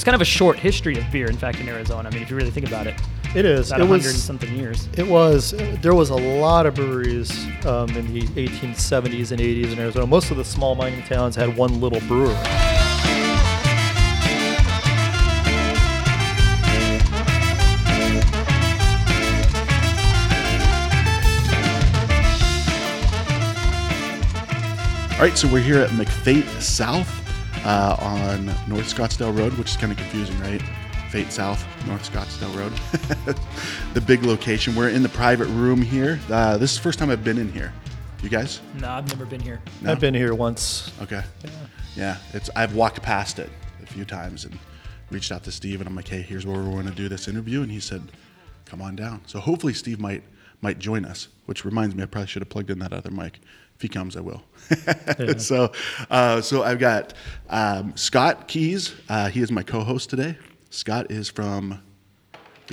it's kind of a short history of beer, in fact, in Arizona. I mean, if you really think about it, It is. about It 100 and was. something years. It was. There was a lot of breweries um, in the 1870s and 80s in Arizona. Most of the small mining towns had one little brewery. All right, so we're here at McFate South uh, on North Scottsdale Road, which is kind of confusing, right? Fate South, North Scottsdale Road. the big location. We're in the private room here. Uh, this is the first time I've been in here. You guys? No, I've never been here. No? I've been here once. Okay. Yeah, it's I've walked past it a few times and reached out to Steve and I'm like, hey, here's where we're going to do this interview, and he said, come on down. So hopefully Steve might might join us. Which reminds me, I probably should have plugged in that other mic. If he comes, I will. so, uh, so I've got um, Scott Keys. Uh, he is my co-host today. Scott is from.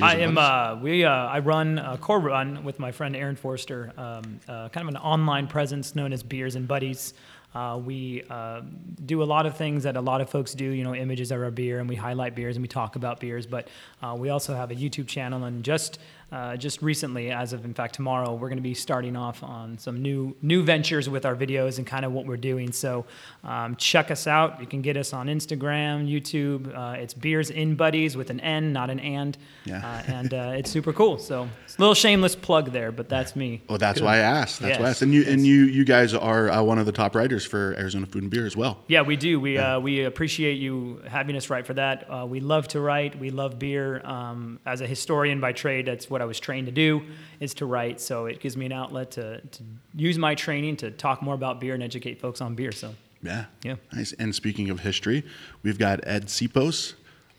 I am. Uh, we. Uh, I run a core run with my friend Aaron Forster. Um, uh, kind of an online presence known as Beers and Buddies. Uh, we uh, do a lot of things that a lot of folks do. You know, images of our beer, and we highlight beers and we talk about beers. But uh, we also have a YouTube channel, and just uh, just recently, as of in fact tomorrow, we're going to be starting off on some new new ventures with our videos and kind of what we're doing. So um, check us out. You can get us on Instagram, YouTube. Uh, it's Beers in Buddies with an N, not an and. Yeah. Uh, and uh, it's super cool. So it's a little shameless plug there, but that's me. Oh, that's why I asked. That's why I asked. And you and you you guys are uh, one of the top writers for Arizona Food and Beer as well. Yeah, we do. We uh, we appreciate you having us write for that. Uh, we love to write. We love beer. Um, as a historian by trade, that's what I was trained to do is to write. So it gives me an outlet to, to use my training to talk more about beer and educate folks on beer. So Yeah. Yeah. Nice. And speaking of history, we've got Ed Sipos,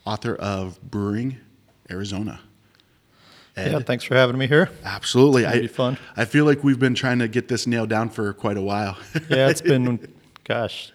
author of Brewing Arizona. Ed, Yeah, thanks for having me here. absolutely. It'll I, be fun. I feel like we've been trying to get this nailed down for quite a while. Yeah, it's been, gosh,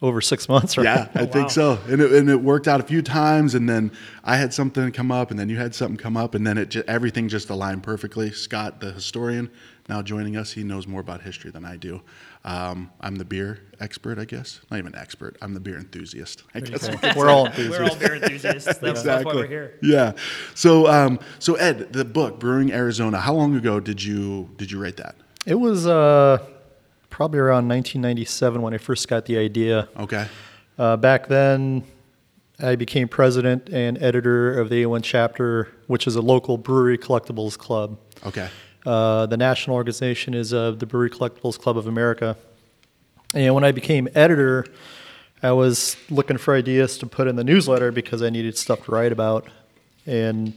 over six months. Right? yeah, I wow. think so. And it, and it worked out a few times, and then I had something come up, and then you had something come up, and then it ju- everything just aligned perfectly. Scott, the historian, now joining us. He knows more about history than I do. Um, I'm the beer expert, I guess. Not even expert. I'm the beer enthusiast. I guess. We're all enthusiasts. we're all beer enthusiasts. That's, that's why we're here. Yeah. So, um, so Ed, the book Brewing Arizona. How long ago did you did you write that? It was uh, probably around 1997 when I first got the idea. Okay. Uh, back then, I became president and editor of the A1 chapter, which is a local brewery collectibles club. Okay. Uh, the national organization is uh, the Brewery Collectibles Club of America. And when I became editor, I was looking for ideas to put in the newsletter because I needed stuff to write about. And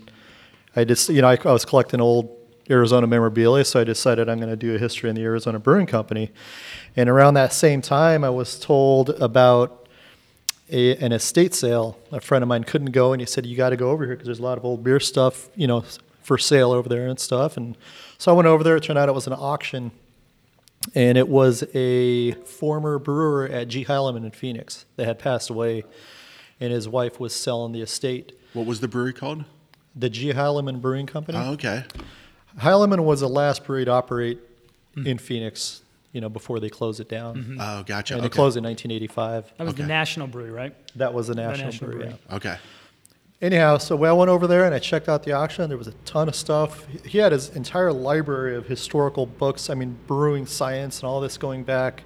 I just, you know, I, I was collecting old Arizona memorabilia, so I decided I'm going to do a history in the Arizona Brewing Company. And around that same time, I was told about a, an estate sale. A friend of mine couldn't go, and he said, "You got to go over here because there's a lot of old beer stuff, you know, for sale over there and stuff." And so I went over there. It turned out it was an auction, and it was a former brewer at G. Heileman in Phoenix that had passed away, and his wife was selling the estate. What was the brewery called? The G. Heileman Brewing Company. Oh, okay. Heileman was the last brewery to operate hmm. in Phoenix, you know, before they closed it down. Mm-hmm. Oh, gotcha. And okay. it closed in 1985. That was the national brewery, right? That was the national, national brewery. brewery. yeah. Okay. Anyhow, so I went over there and I checked out the auction. There was a ton of stuff. He had his entire library of historical books. I mean, brewing science and all this going back.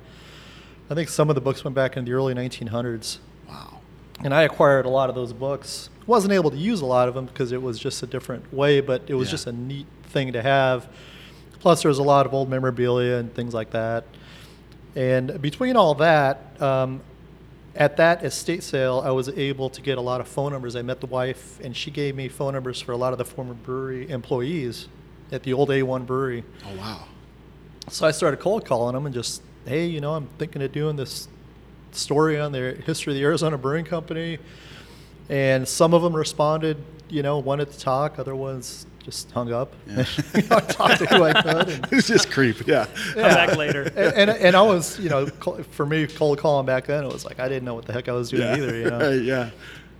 I think some of the books went back in the early 1900s. Wow. And I acquired a lot of those books. Wasn't able to use a lot of them because it was just a different way, but it was Yeah. just a neat thing to have. Plus, there was a lot of old memorabilia and things like that. And between all that, um, at that estate sale, I was able to get a lot of phone numbers. I met the wife, and she gave me phone numbers for a lot of the former brewery employees at the old A1 brewery. Oh, wow. So I started cold calling them and just, hey, you know, I'm thinking of doing this story on the history of the Arizona Brewing Company. And some of them responded, you know, wanted to talk. Other ones just hung up. Yeah. you know, I talked to who I could. And, was just creep. Yeah. Come back later. and, and, and I was, you know, for me, cold calling back then, it was like I didn't know what the heck I was doing yeah. either, you know. Right, yeah.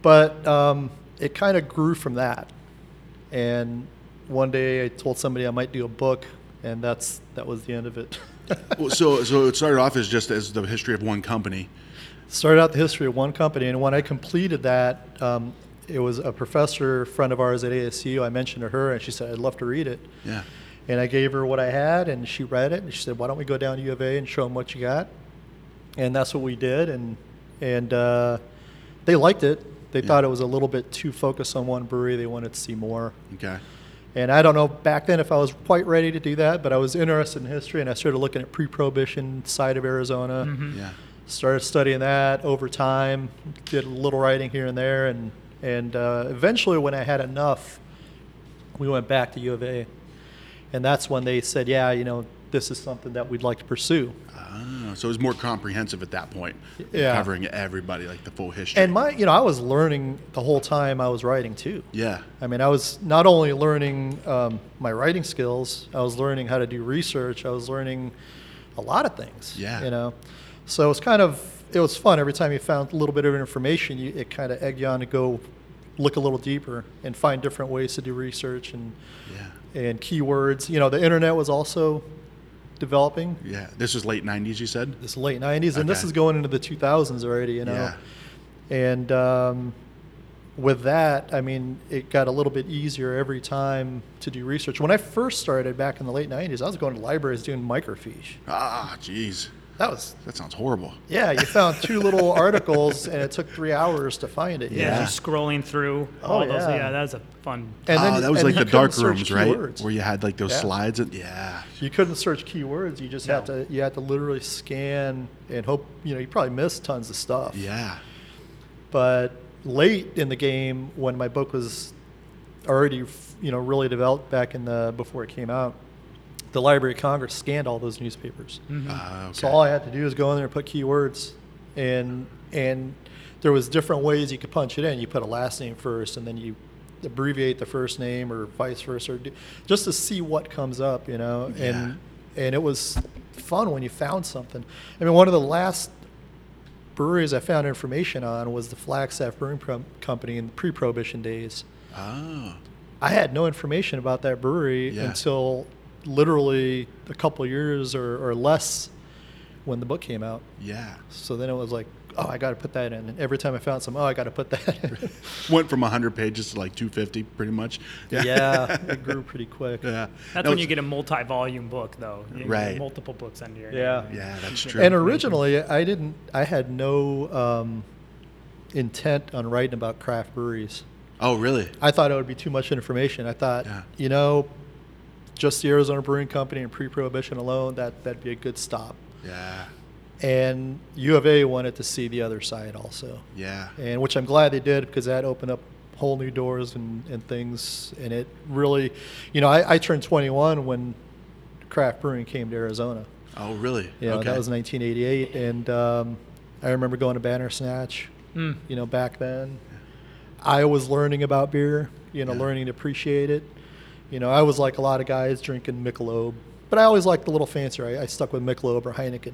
But um, it kind of grew from that. And one day I told somebody I might do a book, and that's that was the end of it. Well, so so it started off as just as the history of one company. Started out the history of one company, and when I completed that, um, it was a professor friend of ours at ASU. I mentioned to her, and she said, "I'd love to read it." Yeah. And I gave her what I had, and she read it, and she said, "Why don't we go down to U of A and show them what you got?" And that's what we did, and and uh, they liked it. They Yeah. thought it was a little bit too focused on one brewery. They wanted to see more. Okay. And I don't know back then if I was quite ready to do that, but I was interested in history, and I started looking at pre-prohibition side of Arizona. Mhm. Yeah. Started studying that over time. Did a little writing here and there, and and uh, eventually, when I had enough, we went back to U of A, and that's when they said, "Yeah, you know, this is something that we'd like to pursue." Ah, so it was more comprehensive at that point, Yeah. covering everybody, like the full history. And my, you know, I was learning the whole time I was writing too. yeah, I mean, I was not only learning um, my writing skills, I was learning how to do research. I was learning a lot of things. Yeah. You know, so it was kind of it was fun. Every time you found a little bit of information, you, it kind of egged you on to go look a little deeper and find different ways to do research and yeah, and keywords. You know, the internet was also developing. yeah. This was late '90s, you said. This late '90s, and this is going into the 2000s already. You know. Yeah. And um, with that, I mean, it got a little bit easier every time to do research. When I first started back in the late 90s, I was going to libraries doing microfiche. Ah, jeez, That was, that sounds horrible. yeah, you found two little articles and it took three hours to find it. Yeah. Yeah. just scrolling through Oh, all those. yeah. Yeah, that was a fun. And then- oh, that was and like the dark rooms, right? keywords. Where you had like those Yeah. slides. And, yeah, You couldn't search keywords. You just had to, you had to literally scan and hope, you know, you probably missed tons of stuff. yeah, but late in the game when my book was already you know really developed back in the before it came out the library of congress scanned all those newspapers Mhm. Ah, okay. so all i had to do is go in there and put keywords and and there was different ways you could punch it in you put a last name first and then you abbreviate the first name or vice versa or do, just to see what comes up you know and and it was fun when you found something i mean one of the last breweries I found information on was the Flagstaff Brewing Pro- Company in the pre-prohibition days. oh, I had no information about that brewery Yeah. until literally a couple years or, or less when the book came out. yeah. So then it was like, oh, I got to put that in. And every time I found some, oh, I got to put that in. Went from 100 pages to like 250, pretty much. yeah, it grew pretty quick. yeah. That's That when you get a multi-volume book, though. You get Right. Multiple books under your Yeah. name. Yeah, that's true. And originally, I didn't. I had no um, intent on writing about craft breweries. Oh, really? I thought it would be too much information. I thought, Yeah. you know, just the Arizona Brewing Company and pre-prohibition alone, that that'd be a good stop. Yeah, And U of A wanted to see the other side also, yeah. and which I'm glad they did because that opened up whole new doors and, and things. And it really, you know, I, I turned 21 when craft brewing came to Arizona. Oh, really? Yeah, okay. that was 1988, and um, I remember going to Bandersnatch. Mm. You know, back then, I was learning about beer. You know, Yeah. learning to appreciate it. You know, I was like a lot of guys drinking Michelob, but I always liked the little fancier. I, I stuck with Michelob or Heineken.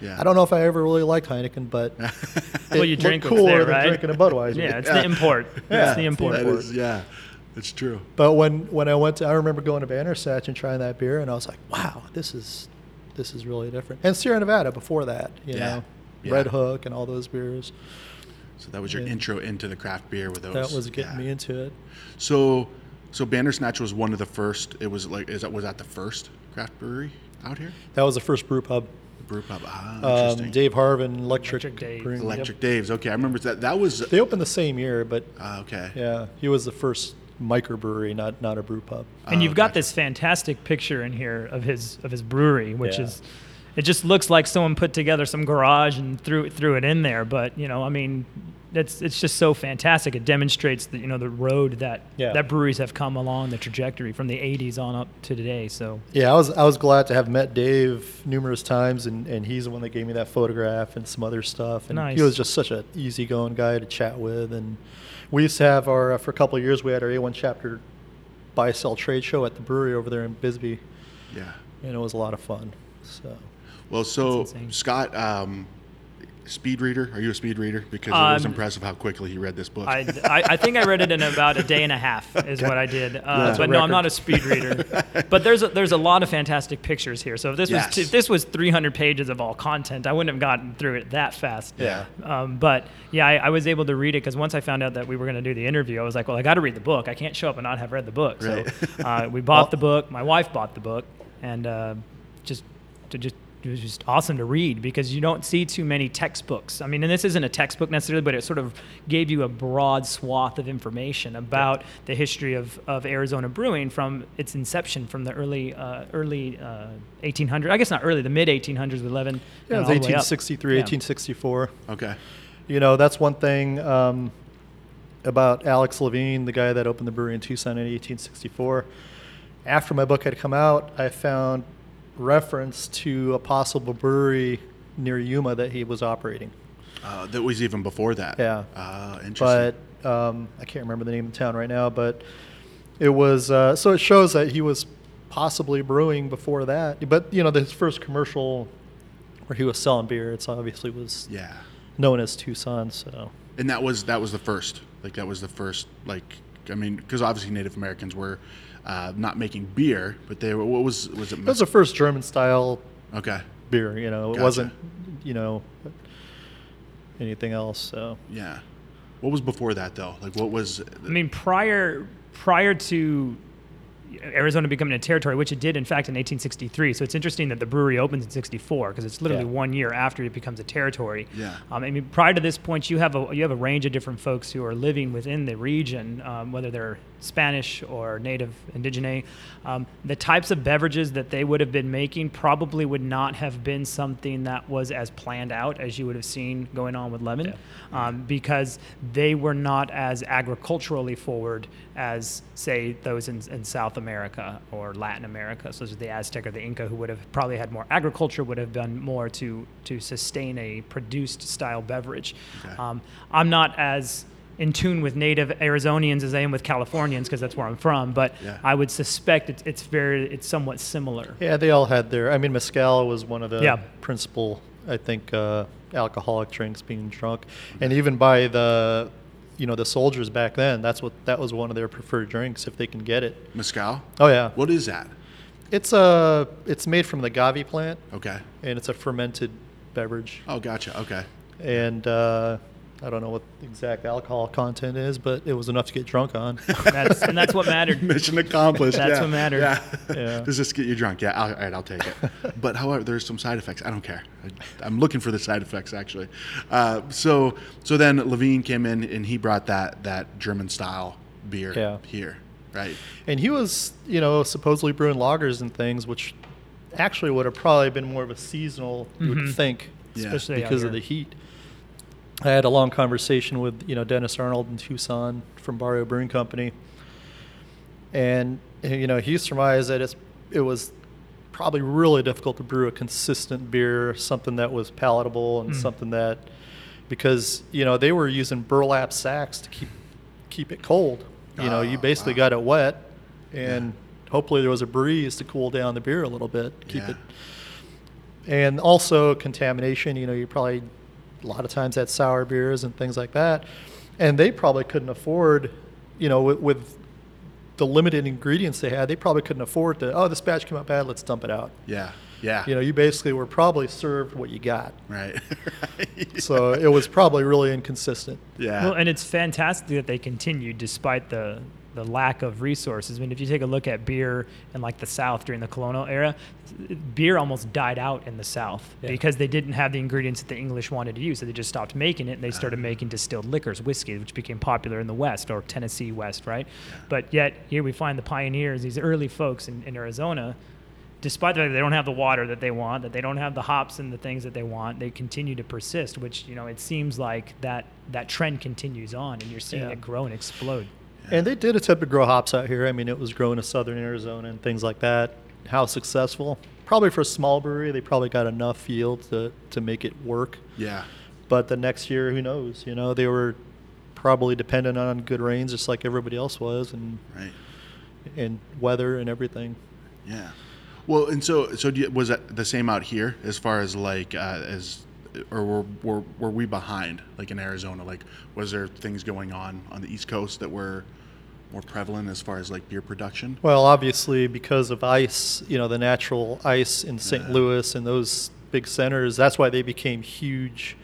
Yeah. I don't know if I ever really liked Heineken, but Well, it you looked drink cooler there, than drinking a Budweiser. Yeah, it's Yeah. the import. Yeah, it's the import. That is, yeah, it's true. But when when I went to, I remember going to Bandersnatch and trying that beer, and I was like, wow, this is this is really different. And Sierra Nevada before that, you Yeah. know, Yeah. Red Hook and all those beers. So that was your Yeah. intro into the craft beer with those. that was getting yeah. me into it. So, so Bandersnatch was one of the first. It was like, is that was that the first craft brewery out here? That was the first brew pub. The brew pub. Ah, Um, interesting. Dave Harvin, Electric, Electric Dave. Brewing, yep. Electric Dave's. Okay, I remember that. That was. They opened the same year, but Ah, okay. yeah, he was the first microbrewery, not not a brew pub. And Oh, you've got gotcha. this fantastic picture in here of his of his brewery, which Yeah. is it just looks like someone put together some garage and threw threw it in there. But you know, I mean, it's it's just so fantastic. It demonstrates the you know the road that Yeah. that breweries have come along the trajectory from the '80s on up to today. So Yeah, I was I was glad to have met Dave numerous times, and, and he's the one that gave me that photograph and some other stuff. And Nice. he was just such an easygoing guy to chat with. And we used to have our uh, for a couple of years we had our A1 chapter buy sell trade show at the brewery over there in Bisbee, Yeah. and it was a lot of fun. So Well, so Scott, um, speed reader? Are you a speed reader? Because it was Um, impressive how quickly he read this book. I, I, I think I read it in about a day and a half is what I did. Uh, a but no, I'm not a speed reader. but there's a, there's a lot of fantastic pictures here. So if this Yes. was if this was 300 pages of all content, I wouldn't have gotten through it that fast. Yeah. Um, but yeah, I, I was able to read it because once I found out that we were going to do the interview, I was like, well, I got to read the book. I can't show up and not have read the book. Right. So uh, we bought the book. My wife bought the book, and uh, just to just it was just awesome to read because you don't see too many textbooks. I mean, and this isn't a textbook necessarily, but it sort of gave you a broad swath of information about the history of, of Arizona brewing from its inception, from the early uh, early uh, 1800s. I guess not early, the mid 1800s with 11. Yeah, it was and all the way up. 1863, Yeah. 1864. okay. You know, that's one thing um, about Alex Levin, the guy that opened the brewery in Tucson in 1864. After my book had come out, I found reference to a possible brewery near Yuma that he was operating. Uh, that was even before that. Yeah. Uh, interesting. But um, I can't remember the name of the town right now. But it was uh, so it shows that he was possibly brewing before that. But you know, his first commercial where he was selling beer, it's obviously was yeah. known as Tucson. So And that was that was the first. Like that was the first. Like I mean, because obviously Native Americans were uh, not making beer, but they were. What was was it? it was the first German style okay. beer. You know, it Gotcha. wasn't you know anything else. So Yeah. What was before that though? Like what was? I mean, prior prior to Arizona becoming a territory, which it did in fact in 1863. So it's interesting that the brewery opens in 64 because it's literally Yeah. one year after it becomes a territory. Yeah. Um, I mean, prior to this point, you have a you have a range of different folks who are living within the region, um, whether they're Spanish or Native Indigene. Um, the types of beverages that they would have been making probably would not have been something that was as planned out as you would have seen going on with Levin, um, because they were not as agriculturally forward as, say, those in, in South America or Latin America, such as the Aztec or the Inca, who would have probably had more agriculture, would have done more to to sustain a produced style beverage. Okay. Um, I'm not as in tune with native Arizonians as I am with Californians because that's where I'm from, but Yeah. I would suspect it's, it's very it's somewhat similar. yeah, they all had their. I mean, mezcal was one of the Yeah. principal, I think, uh, alcoholic drinks being drunk, and even by the, you know, the soldiers back then, that's what that was one of their preferred drinks if they can get it. Mescal. Oh yeah, What is that? it's a it's made from the agave plant, Okay. and it's a fermented beverage, Oh, gotcha. Okay. and uh, I don't know what the exact alcohol content is, but it was enough to get drunk on. That's, and that's what mattered. Mission accomplished. That's yeah. what mattered. Yeah. Yeah. Does this get you drunk? Yeah. All right, I'll take it. but however, there's some side effects. I don't care. I, I'm looking for the side effects actually. Uh, so so then Levin came in and he brought that that German style beer Yeah. here, right? And he was, you know, supposedly brewing lagers and things, which actually would have probably been more of a seasonal, you would Mhm. think, Yeah. Especially because of the heat. I had a long conversation with, you know, Dennis Arnold in Tucson from Barrio Brewing Company. And, you know, he surmised that it's, it was probably really difficult to brew a consistent beer, something that was palatable and Mm. something that, because, you know, they were using burlap sacks to keep, keep it cold. You know, you Oh, basically wow. got it wet and hopefully there was a breeze to cool down the beer a little bit, keep Yeah. it and also contamination. You know, you probably a lot of times had sour beers and things like that, and they probably couldn't afford, you know, with, with the limited ingredients they had, they probably couldn't afford to. Oh, this batch came out bad. Let's dump it out. Yeah. Yeah. You know, you basically were probably served what you got. Right. right. So it was probably really inconsistent. yeah. Well, and it's fantastic that they continued despite the the lack of resources. I mean, if you take a look at beer in like the South during the colonial era, beer almost died out in the South Yeah. because they didn't have the ingredients that the English wanted to use. So they just stopped making it and they started making distilled liquors, whiskey, which became popular in the West or Tennessee West, right? But yet here we find the pioneers, these early folks in, in Arizona. Despite the fact that they don't have the water that they want, that they don't have the hops and the things that they want, they continue to persist. Which you know, it seems like that that trend continues on, and you're seeing Yeah. it grow and explode. And they did attempt to grow hops out here. I mean, it was grown in southern Arizona and things like that. How successful? Probably for a small brewery, they probably got enough yield to, to make it work. yeah. But the next year, who knows? You know, they were probably dependent on good rains, just like everybody else was, and Right. and weather and everything. Yeah. Well, and so so you, was that the same out here as far as like uh, as or were, were were we behind? Like in Arizona, like was there things going on on the East Coast that were more prevalent as far as like beer production? Well, obviously, because of ice, you know, the natural ice in St. Yeah. Louis and those big centers, that's why they became huge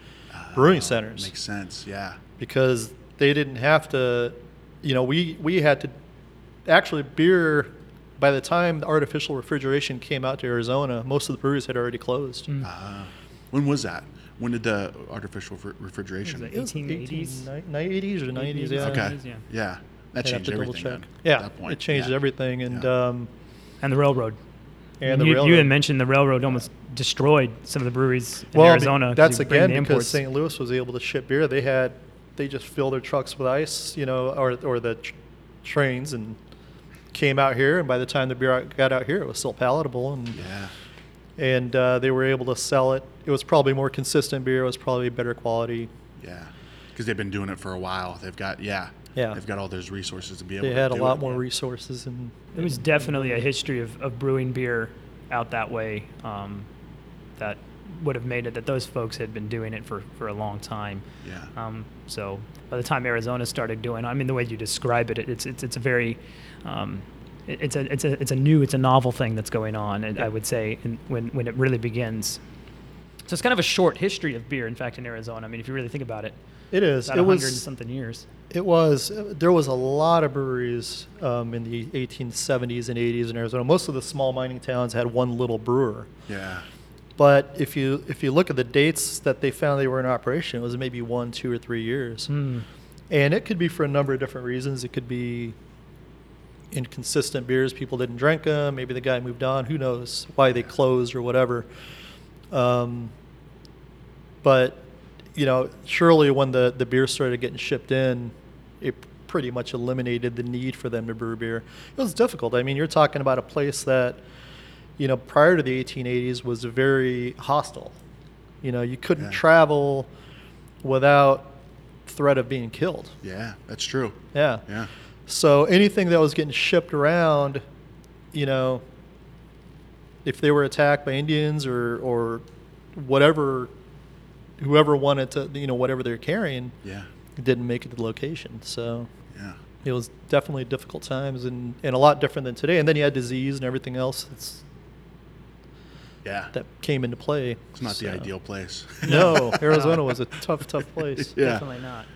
brewing centers. Makes sense. Yeah. because they didn't have to, you know, we, we had to, actually, beer, by the time the artificial refrigeration came out to Arizona, most of the breweries had already closed. Mm. Uh, when was that? When did the artificial refrigeration? Was it It was 1880s? 18, ni- 80s or 90s, yeah. Okay. 80s, yeah. Yeah. That I'd have changed to double everything. check. Yeah, At that point. it changed Yeah. everything, and Yeah. um, And the railroad. and the you, railroad. you had mentioned the railroad almost destroyed some of the breweries in well, be- Arizona. 'cause that's again because imports. St. Louis was able to ship beer. They had they just filled their trucks with ice, you know, or or the tr- trains and came out here. And by the time the beer got out here, it was still palatable, and Yeah. and uh, they were able to sell it. It was probably more consistent beer. It was probably better quality. Yeah. Because they've been doing it for a while. They've got yeah. Yeah. They've got all those resources to be able. They to had a lot it. more resources and it was definitely a history of, of brewing beer out that way um, that would have made it that those folks had been doing it for, for a long time. Yeah. Um, so by the time Arizona started doing, I mean, the way you describe it, it's it's it's a very, um, it's a it's a it's a new, it's a novel thing that's going on. And I would say in, when when it really begins. So it's kind of a short history of beer, in fact, in Arizona. I mean, if you really think about it, it is. about It a hundred and was. something years. It was. There was a lot of breweries um, in the 1870s and 80s in Arizona. Most of the small mining towns had one little brewer. Yeah. But if you if you look at the dates that they found they were in operation, it was maybe one, two, or three years, Hmm. and it could be for a number of different reasons. It could be inconsistent beers; people didn't drink them. Maybe the guy moved on. Who knows why they closed or whatever. Um, but you know, surely when the the beer started getting shipped in, it pretty much eliminated the need for them to brew beer. It was difficult. I mean, you're talking about a place that you know, prior to the 1880s was very hostile. You know, you couldn't Yeah. travel without threat of being killed. Yeah. That's true. Yeah. Yeah. So anything that was getting shipped around, you know, if they were attacked by Indians or or whatever, whoever wanted to, you know, whatever they're carrying, Yeah. didn't make it to the location. So Yeah. it was definitely difficult times and, and a lot different than today. And then you had disease and everything else that's, Yeah. that came into play. It's not the ideal place. No, Arizona was a tough, tough place. Yeah. Definitely not.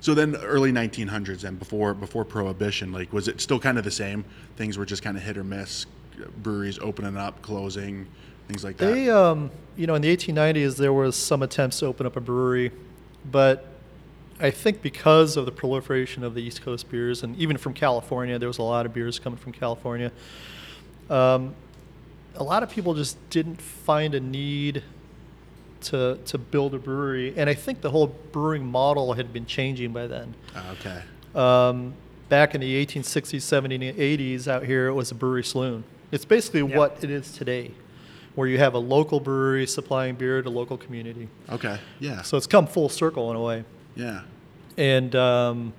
So then, early 1900s, and before before Prohibition, like was it still kind of the same? Things were just kind of hit or miss. Breweries opening up, closing, things like that. They, um, you know, in the 1890s, there was some attempts to open up a brewery, but I think because of the proliferation of the East Coast beers, and even from California, there was a lot of beers coming from California. Um, a lot of people just didn't find a need to to build a brewery, and I think the whole brewing model had been changing by then. Ah, okay. Um, back in the 1860s, 70s, 80s, out here, it was a brewery saloon. It's basically Yeah. what it is today, where you have a local brewery supplying beer to local community. Okay. Yeah. So it's come full circle in a way. yeah. And um,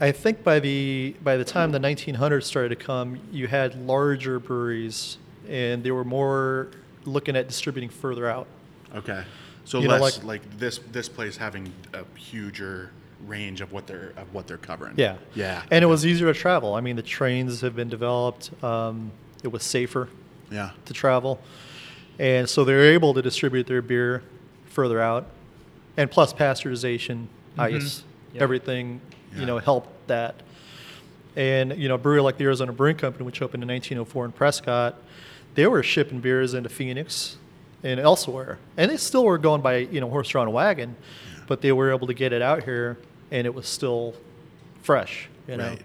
I think by the by the time the 1900s started to come, you had larger breweries, and they were more looking at distributing further out. Okay. So You know, less like- like, this this place having a huger range of what they're of what they're covering. Yeah. Yeah. And it was easier to travel. I mean, the trains have been developed. Um, it was safer. Yeah. to travel. And so they're able to distribute their beer further out. And plus pasteurization, ice, Yeah. everything, Yeah. you know, helped that. And, you know, a brewery like the Arizona Brewing Company, which opened in 1904 in Prescott, they were shipping beers into Phoenix and elsewhere. And they still were going by, you know, horse-drawn wagon, but they were able to get it out here and it was still fresh, you know. Right.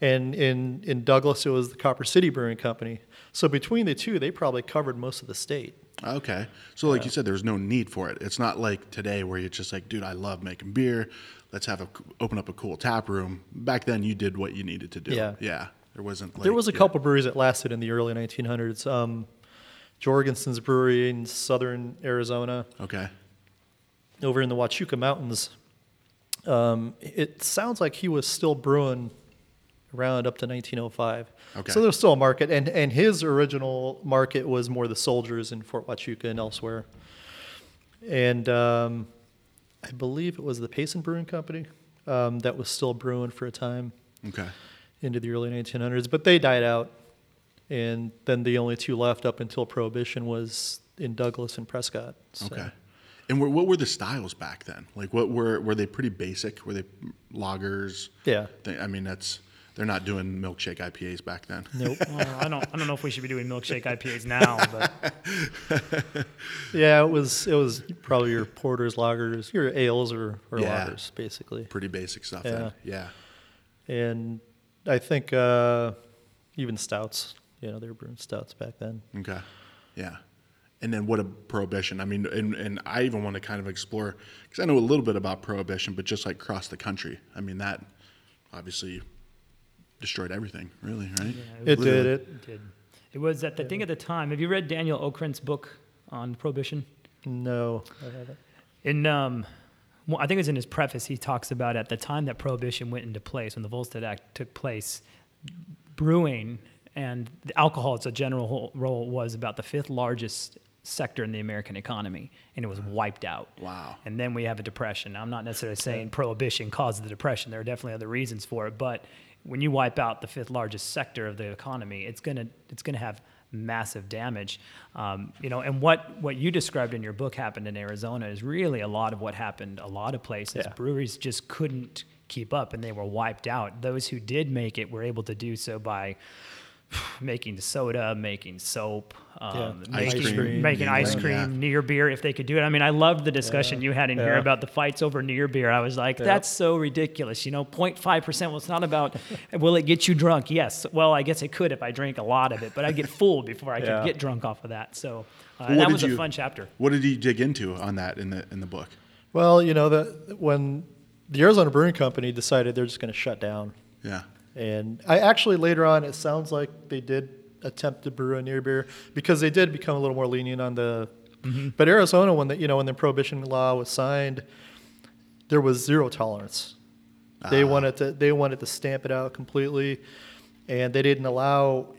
And in, in Douglas, it was the Copper City Brewing Company. So between the two, they probably covered most of the state. Okay. So like you said, there's no need for it. It's not like today where you're just like, dude, I love making beer. Let's have a open up a cool tap room. Back then, you did what you needed to do. Yeah. Yeah. There wasn't. Like, there was a yeah. couple breweries that lasted in the early 1900s. Um, Jorgensen's Brewery in southern Arizona, Okay. Over in the Huachuca Mountains. Um, it sounds like he was still brewing around up to 1905. Okay. So there's still a market, and, and his original market was more the soldiers in Fort Huachuca and elsewhere. and um, I believe it was the Payson Brewing Company um, that was still brewing for a time Okay. into the early 1900s, but they died out, and then the only two left up until Prohibition was in Douglas and Prescott. So- Okay. And what were the styles back then? Like, what were were they pretty basic? Were they lagers? Yeah. They, I mean, that's they're not doing milkshake IPAs back then. Nope. Well, I don't I don't know if we should be doing milkshake IPAs now, but yeah, it was it was probably your porters, lagers, your ales or, or Yeah. lagers, basically. Pretty basic stuff. Then. Yeah. And I think uh, even stouts, you know, they were brewing stouts back then. Okay. Yeah. And then what a prohibition. I mean, and, and I even want to kind of explore because I know a little bit about prohibition, but just like across the country. I mean, that obviously destroyed everything, really, right? Yeah, It did it. it did. It was at the thing at the time. Have you read Daniel Okrent's book on prohibition? No, I haven't. In um, well, I think it was in his preface. He talks about at the time that prohibition went into place, when the Volstead Act took place, brewing and the alcohol as a general whole- role was about the fifth largest sector in the American economy, and it was wiped out. Wow. And then we have a depression. I'm not necessarily saying prohibition caused the depression. There are definitely other reasons for it, but when you wipe out the fifth largest sector of the economy, it's gonna it's gonna have massive damage. Um, you know, and what what you described in your book happened in Arizona is really a lot of what happened a lot of places. Yeah. Breweries just couldn't keep up, and they were wiped out. Those who did make it were able to do so by making soda, making soap, um, Yeah. Ice making, cream. making ice Yeah. cream, near beer if they could do it. I mean, I loved the discussion you had in here about the fights over near beer. I was like, Yeah. that's so ridiculous. You know, 0.5%. Well, it's not about will it get you drunk? Yes. Well, I guess it could if I drank a lot of it, but I'd get full before I Yeah. could get drunk off of that. So uh, What that did was a fun chapter. What did you dig into on that in the in the book? Well, you know that when the Arizona Brewing Company decided they're just going to shut down, Yeah. And I actually later on it sounds like they did attempt to brew a near beer because they did become a little more lenient on the. But Arizona, when the you know when the prohibition law was signed, there was zero tolerance. They Ah. wanted to they wanted to stamp it out completely, and they didn't allow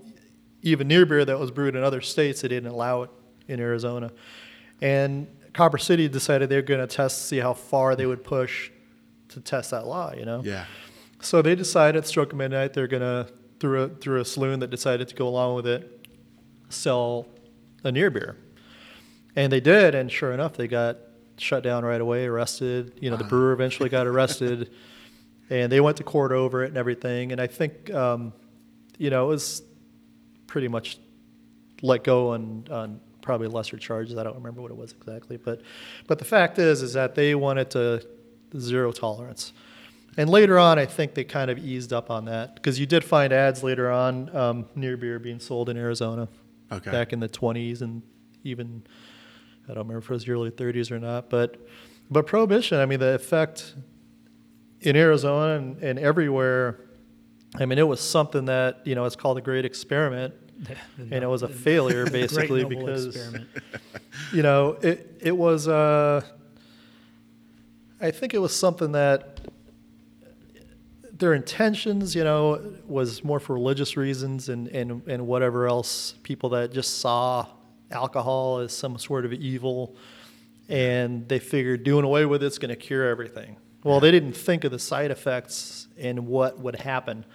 even near beer that was brewed in other states. They didn't allow it in Arizona, and Copper City decided they're going to test see how far they would push to test that law. You know. Yeah. So they decided, stroke of midnight, they're gonna through a through a saloon that decided to go along with it, sell a near beer, and they did, and sure enough, they got shut down right away, arrested. You know, the brewer eventually got arrested, and they went to court over it and everything. And I think, um, you know, it was pretty much let go on on probably lesser charges. I don't remember what it was exactly, but but the fact is, is that they wanted to zero tolerance. And later on, I think they kind of eased up on that because you did find ads later on um, near beer being sold in Arizona Okay. back in the 20s and even I don't remember if it was the early 30s or not. But but prohibition, I mean, the effect in Arizona and, and everywhere. I mean, it was something that you know it's called the Great Experiment, and it was a failure basically noble because experiment. you know, it it was. Uh, I think it was something that their intentions, you know, was more for religious reasons and and and whatever else. People that just saw alcohol as some sort of evil, and they figured doing away with it's going to cure everything. Well, they didn't think of the side effects and what would happen.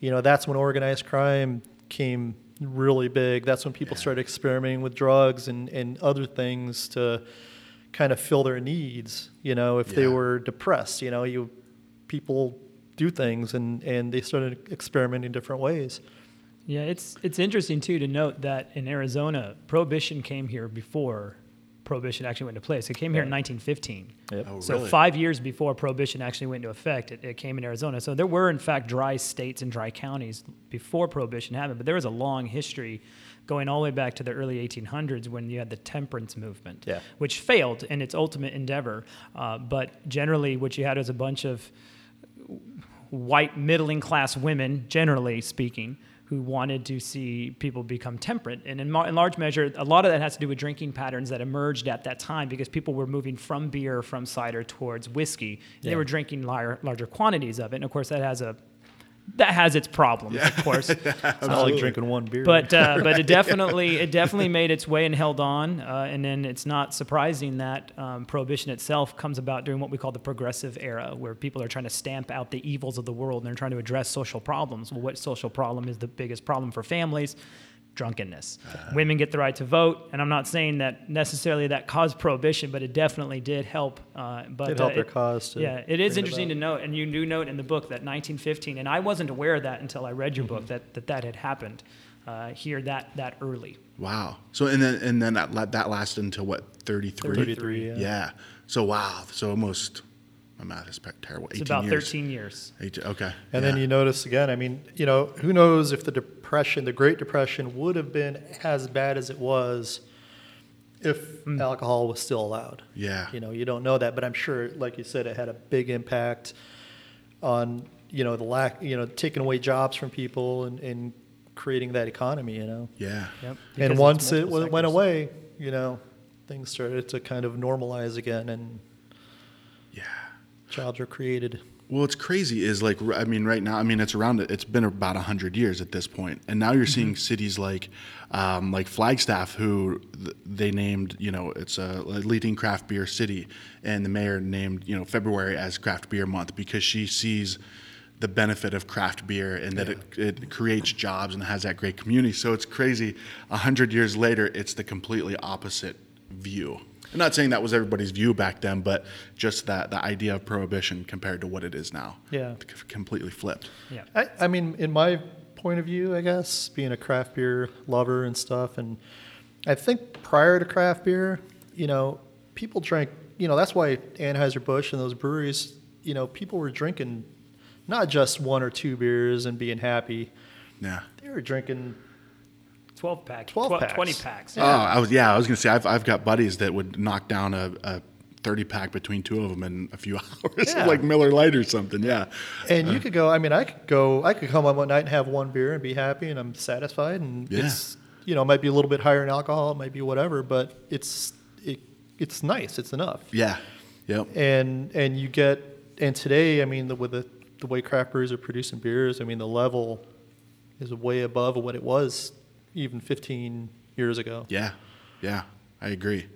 You know, that's when organized crime came really big. That's when people Yeah. started experimenting with drugs and, and other things to kind of fill their needs. You know, if they were depressed, you know, you people do things and, and they started experimenting different ways. Yeah, it's it's interesting too to note that in Arizona, prohibition came here before prohibition actually went into place. It came here in 1915. Yep. Oh, So really? five years before prohibition actually went into effect, it, it came in Arizona. So there were in fact dry states and dry counties before prohibition happened, but there was a long history going all the way back to the early 1800s when you had the temperance movement, Yeah. which failed in its ultimate endeavor. Uh, but generally, what you had was a bunch of white middling class women, generally speaking, who wanted to see people become temperate. And in, in large measure, a lot of that has to do with drinking patterns that emerged at that time because people were moving from beer, from cider towards whiskey. And They were drinking lar- larger quantities of it. And of course, that has a that has its problems, of course. It's not like drinking one beer. but uh, but it definitely it definitely made its way and held on. Uh, and then it's not surprising that um, prohibition itself comes about during what we call the progressive era, where people are trying to stamp out the evils of the world and they're trying to address social problems. Well, what social problem is the biggest problem for families? Drunkenness. Women get the right to vote, and I'm not saying that necessarily that caused prohibition, but it definitely did help. Uh, but Did help uh, their it- cause to yeah, it is bring it interesting to note, and you do note in the book that 1915, and I wasn't aware of that until I read your Mm-hmm. book that that, that had happened uh, here that that early. Wow. So and then and then that la- that lasted until what? Thirty three. 33, yeah. Yeah. So wow. So almost. My math is pe- terrible. It's 18 about years. 13 years. 18 okay. And then you notice again, I mean, you know, who knows if the Depression, the Great Depression, would have been as bad as it was if hmm. alcohol was still allowed. Yeah. You know, you don't know that, but I'm sure, like you said, it had a big impact on, you know, the lack, you know, taking away jobs from people and, and creating that economy, you know. Yeah. Yep. And once it multiple went away, you know, things started to kind of normalize again and Yeah. jobs were created. Well, it's crazy. Is like I mean, right now, I mean, it's around. It's been about hundred years at this point, and now you're seeing cities like, um, like Flagstaff, who th- they named. You know, it's a leading craft beer city, and the mayor named you know February as Craft Beer Month because she sees the benefit of craft beer and that it, it creates jobs and has that great community. So it's crazy. A hundred years later, it's the completely opposite view. I'm not saying that was everybody's view back then, but just that the idea of prohibition compared to what it is now. Yeah. Completely flipped. Yeah. I, I mean, in my point of view, I guess, being a craft beer lover and stuff, and I think prior to craft beer, you know, people drank, you know, that's why Anheuser-Busch and those breweries, you know, people were drinking not just one or two beers and being happy. Yeah. They were drinking 12 pack, 12 12 packs. 20 packs. Oh, I was yeah. I was gonna say I've I've got buddies that would knock down a. a 30 pack between two of them in a few hours, Yeah. like Miller Lite or something. Yeah. And you uh, could go. I mean, I could go. I could come on one night and have one beer and be happy, and I'm satisfied. And Yeah. it's you know, it might be a little bit higher in alcohol, it might be whatever, but it's it, it's nice. It's enough. Yeah. Yep. And and you get and today, I mean, the, with the the way craft breweries are producing beers, I mean, the level is way above what it was even 15 years ago. Yeah, yeah, I agree.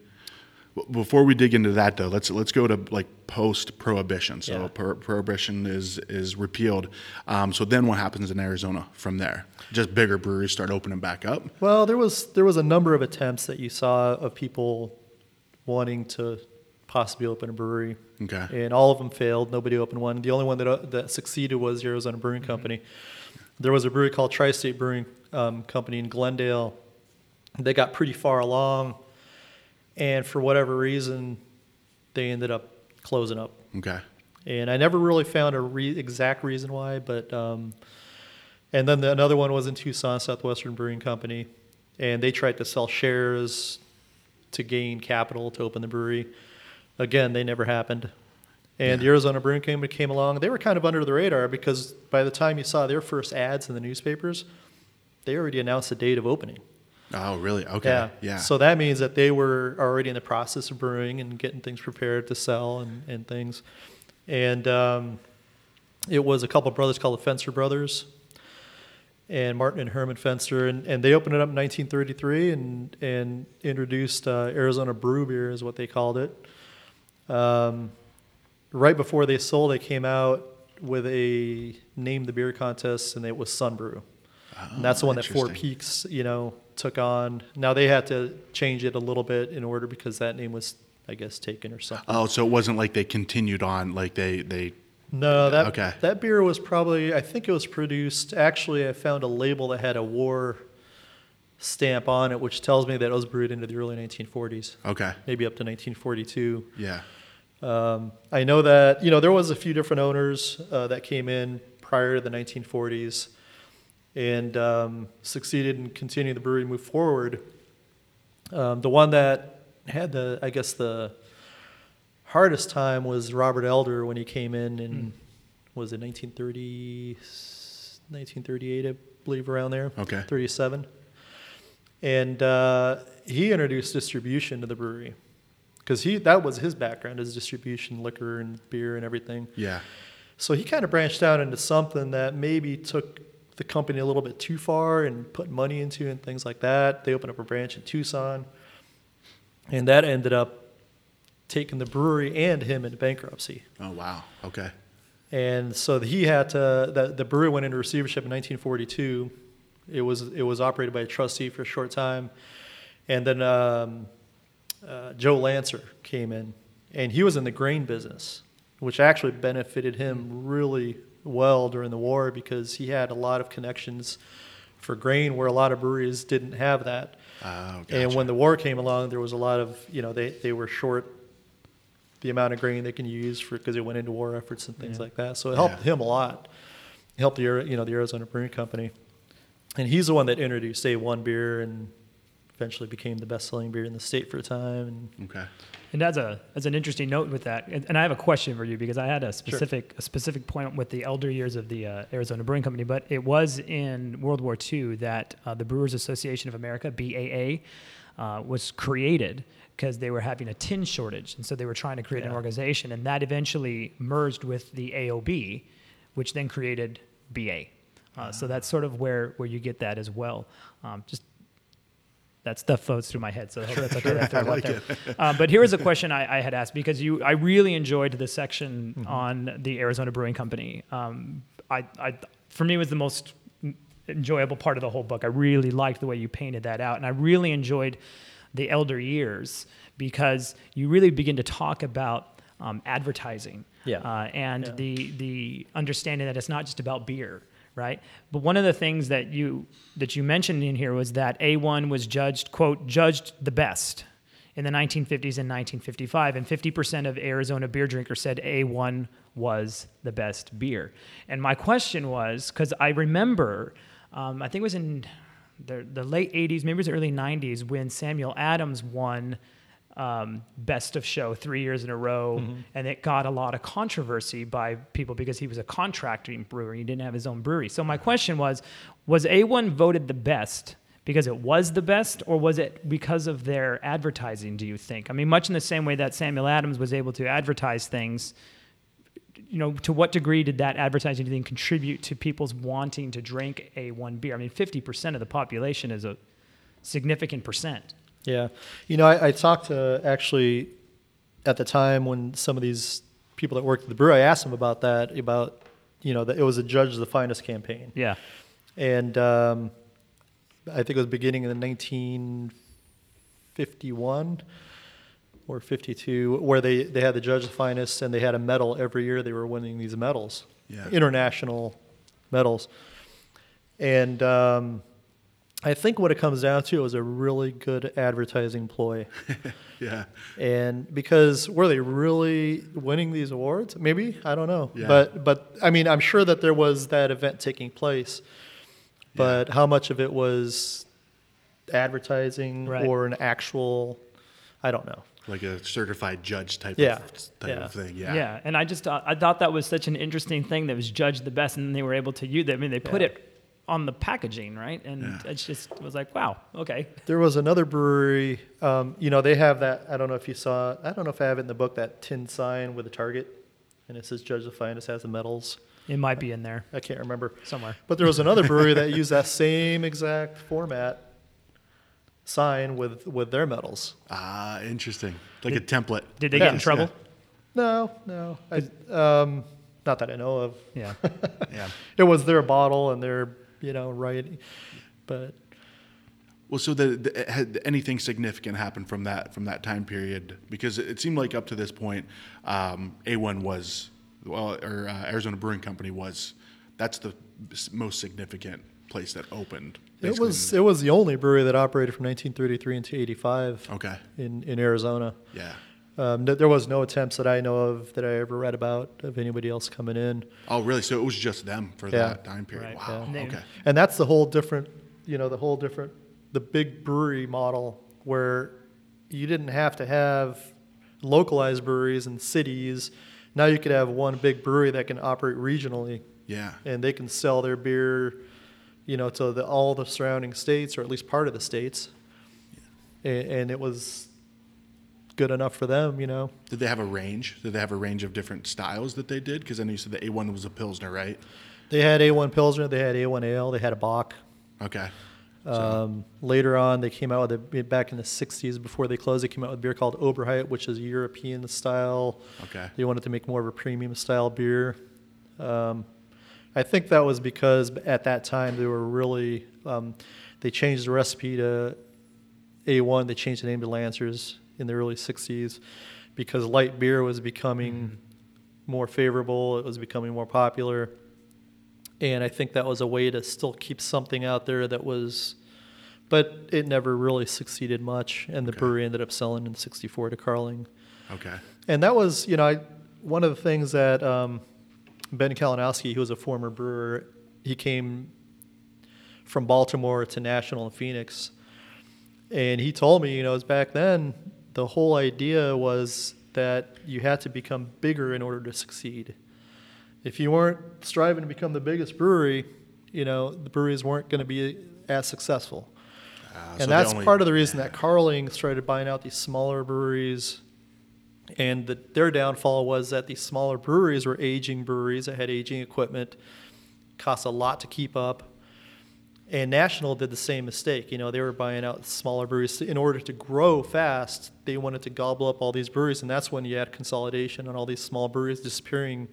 Before we dig into that, though, let's let's go to like post prohibition. So Yeah. pro- prohibition is is repealed. Um, so then what happens in Arizona from there? Just bigger breweries start opening back up. Well, there was there was a number of attempts that you saw of people wanting to possibly open a brewery. Okay. And all of them failed. Nobody opened one. The only one that uh, that succeeded was Arizona Brewing Company. There was a brewery called Tri-State Brewing um, Company in Glendale. They got pretty far along, and for whatever reason, they ended up closing up. Okay. And I never really found a re- exact reason why, but um, and then the, another one was in Tucson, Southwestern Brewing Company, and they tried to sell shares to gain capital to open the brewery. Again, they never happened. And the Arizona Brewing Company came along. They were kind of under the radar because by the time you saw their first ads in the newspapers, they already announced the date of opening. Oh, really? Okay. Yeah. So that means that they were already in the process of brewing and getting things prepared to sell and, and things. And um, it was a couple brothers called the Fenster Brothers and Martin and Herman Fenster. And, and they opened it up in 1933 and, and introduced uh, Arizona Brew Beer, is what they called it. Um, right before they sold, they came out with a name the beer contest, and it was Sunbrew. And that's the one that Four. Peaks, you know, took on. Now they had to change it a little bit in order because that name was, I guess, taken or something. Oh, so it wasn't like they continued on, like they they. No, that Okay. that beer was probably I think it was produced. Actually, I found a label that had a war stamp on it, which tells me that it was brewed into the early 1940s, Okay. maybe up to 1942. Yeah. Um, I know that you know there was a few different owners uh, that came in prior to the 1940s and um, succeeded in continuing the brewery to move forward. Um, the one that had the, I guess, the hardest time was Robert Elder when he came in in was it 1930, 1938, I believe, around there. Okay. 37. And uh, he introduced distribution to the brewery because he that was his background is distribution, liquor and beer and everything. Yeah. So he kind of branched out into something that maybe took the company a little bit too far and put money into and things like that. They opened up a branch in Tucson, and that ended up taking the brewery and him into bankruptcy. Oh wow. Okay. And so he had to. The, the brewery went into receivership in 1942. It was it was operated by a trustee for a short time, and then um, uh, Joe Lancer came in, and he was in the grain business, which actually benefited him really well during the war because he had a lot of connections for grain where a lot of breweries didn't have that. Oh, And when the war came along, there was a lot of you know they they were short the amount of grain they can use for because it went into war efforts and things Yeah. like that. So it helped Yeah. him a lot. It helped the you know the Arizona Brewing Company, and he's the one that introduced A1 beer and eventually became the best-selling beer in the state for a time. And Okay. And as a as an interesting note with that, and, and I have a question for you because I had a specific a specific point with the elder years of the uh, Arizona Brewing Company, but it was in World War II that uh, the Brewers Association of America (BAA) uh, was created because they were having a tin shortage, and so they were trying to create an organization, and that eventually merged with the AOB, which then created BA. Uh, so that's sort of where where you get that as well. Um, just that stuff flows through my head, so I hope that's okay. that I throw it. Um, but here is a question I, I had asked because you, I really enjoyed the section on the Arizona Brewing Company. Um, I, I, for me, it was the most enjoyable part of the whole book. I really liked the way you painted that out, and I really enjoyed the elder years because you really begin to talk about um, advertising Yeah. uh, and Yeah. the the understanding that it's not just about beer, right? But one of the things that you that you mentioned in here was that A1 was judged quote judged the best in the 1950s and 1955, and 50% of Arizona beer drinkers said A1 was the best beer. And my question was because I remember, um, I think it was in the, the late 80s, maybe it was the early 90s, when Samuel Adams won um, Best of Show three years in a row, and it got a lot of controversy by people because he was a contracting brewer. He didn't have his own brewery. So my question was, was A1 voted the best because it was the best, or was it because of their advertising? Do you think? I mean, much in the same way that Samuel Adams was able to advertise things. You know, to what degree did that advertising thing contribute to people's wanting to drink A1 beer? I mean, 50% of the population is a significant percent. Yeah. You know, I, I talked to actually at the time when some of these people that worked at the brewery, I asked them about that, about, you know, that it was a Judge the Finest campaign. Yeah. And um, I think it was beginning in 1951 or 52, where they, they had the Judge of the Finest and they had a medal every year. They were winning these medals, Yeah. international medals. And um, I think what it comes down to is a really good advertising ploy. Yeah. And because were they really winning these awards? Maybe I don't know. Yeah. But but I mean, I'm sure that there was that event taking place. But how much of it was advertising Right. or an actual? I don't know. Like a certified judge type Yeah. of type Yeah. of thing. Yeah. Yeah. and I just thought, I thought that was such an interesting thing that was judged the best, and they were able to use it. I mean, they put Yeah. it on the packaging, right? And Yeah. it's just was like, wow, okay, There was another brewery. Um, you know, they have that. I don't know if you saw. I don't know if I have it in the book that tin sign with a target, and it says Judge the Finest has the medals. it might be in there I can't remember. somewhere. But there was another brewery that used that same exact format sign with with their medals. Ah, interesting. Like a template. Did they Yeah. get in trouble? No, no, I, um, not that I know of. Yeah. Yeah. It was their bottle and their you know writing, but Well, so the, the, had anything significant happened from that from that time period? Because it seemed like up to this point, um, A1 was, well, or uh, Arizona Brewing Company was, that's the most significant place that opened. it was it was the only brewery that operated from 1933 until 85 okay. in in Arizona. Yeah. Um, th- there was no attempts that I know of that I ever read about of anybody else coming in. Oh, really? So it was just them for Yeah. that time period. Right. Wow. Yeah. Okay. And that's the whole different, you know, the whole different, the big brewery model where you didn't have to have localized breweries in cities. Now you could have one big brewery that can operate regionally Yeah. and they can sell their beer, you know, to the, all the surrounding states or at least part of the states. And, and it was good enough for them, you know. Did they have a range? Did they have a range of different styles that they did? Because I know you said the A1 was a Pilsner, right? They had A1 Pilsner, they had A1 Ale, they had a Bock. Okay. Um, later on, they came out with a back in the '60s before they closed. They came out with a beer called Oberheit, which is European style. Okay. They wanted to make more of a premium style beer. Um, I think that was because at that time they were really um, they changed the recipe to A1. They changed the name to Lancers in the early '60s because light beer was becoming more favorable. It was becoming more popular and I think that was a way to still keep something out there that was, but it never really succeeded much, and the Okay. brewery ended up selling in '64 to Carling, Okay. and that was, you know, I, one of the things that um, Ben Kalinowski, who was a former brewer, he came from Baltimore to National in Phoenix, and he told me, you know, it was back then the whole idea was that you had to become bigger in order to succeed if you weren't striving to become the biggest brewery, you know, the breweries weren't going to be as successful. Uh, and they that's only- part of the reason that Carling started buying out these smaller breweries. And the, their downfall was that these smaller breweries were aging breweries that had aging equipment, cost a lot to keep up. And National did the same mistake. You know, they were buying out smaller breweries in order to grow fast. They wanted to gobble up all these breweries, and that's when you had consolidation and all these small breweries disappearing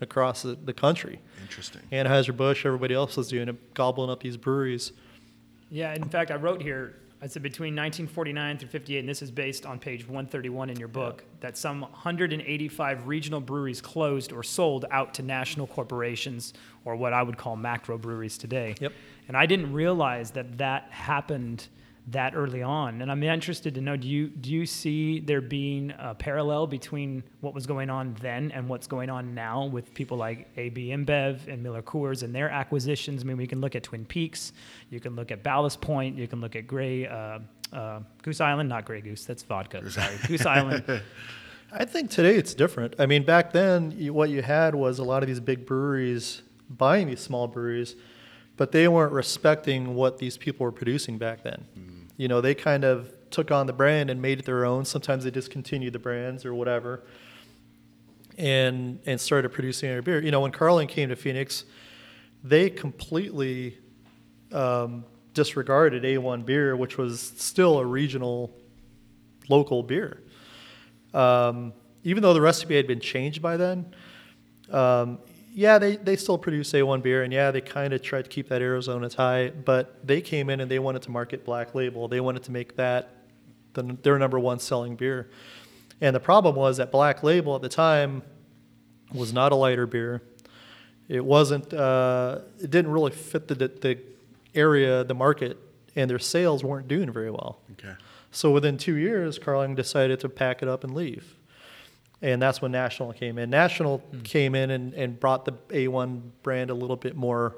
across the, the country. Interesting. Anheuser-Busch, everybody else was doing it, gobbling up these breweries. Yeah, in fact, I wrote here, I said between 1949 through 58, and this is based on page 131 in your book, that some 185 regional breweries closed or sold out to national corporations, or what I would call macro breweries today. Yep. And I didn't realize that that happened that early on. And I'm interested to know do you, do you see there being a parallel between what was going on then and what's going on now with people like AB InBev and Miller Coors and their acquisitions? I mean, we can look at Twin Peaks, you can look at Ballast Point, you can look at Gray, uh, uh, Goose Island, not Gray Goose, that's vodka, sorry, Goose Island. I think today it's different. I mean, back then, you, what you had was a lot of these big breweries buying these small breweries, but they weren't respecting what these people were producing back then. You know, they kind of took on the brand and made it their own. Sometimes they discontinued the brands or whatever, and and started producing their beer. You know, when Carling came to Phoenix, they completely um, disregarded A1 beer, which was still a regional, local beer. Um, even though the recipe had been changed by then, um, yeah, they, they still produce A1 beer, and yeah, they kind of tried to keep that Arizona tie, but they came in and they wanted to market Black Label. They wanted to make that the, their number one selling beer. And the problem was that Black Label at the time was not a lighter beer. It wasn't. Uh, it didn't really fit the, the area, the market, and their sales weren't doing very well. Okay. So within two years, Carling decided to pack it up and leave. And that's when National came in. National came in and, and brought the A1 brand a little bit more,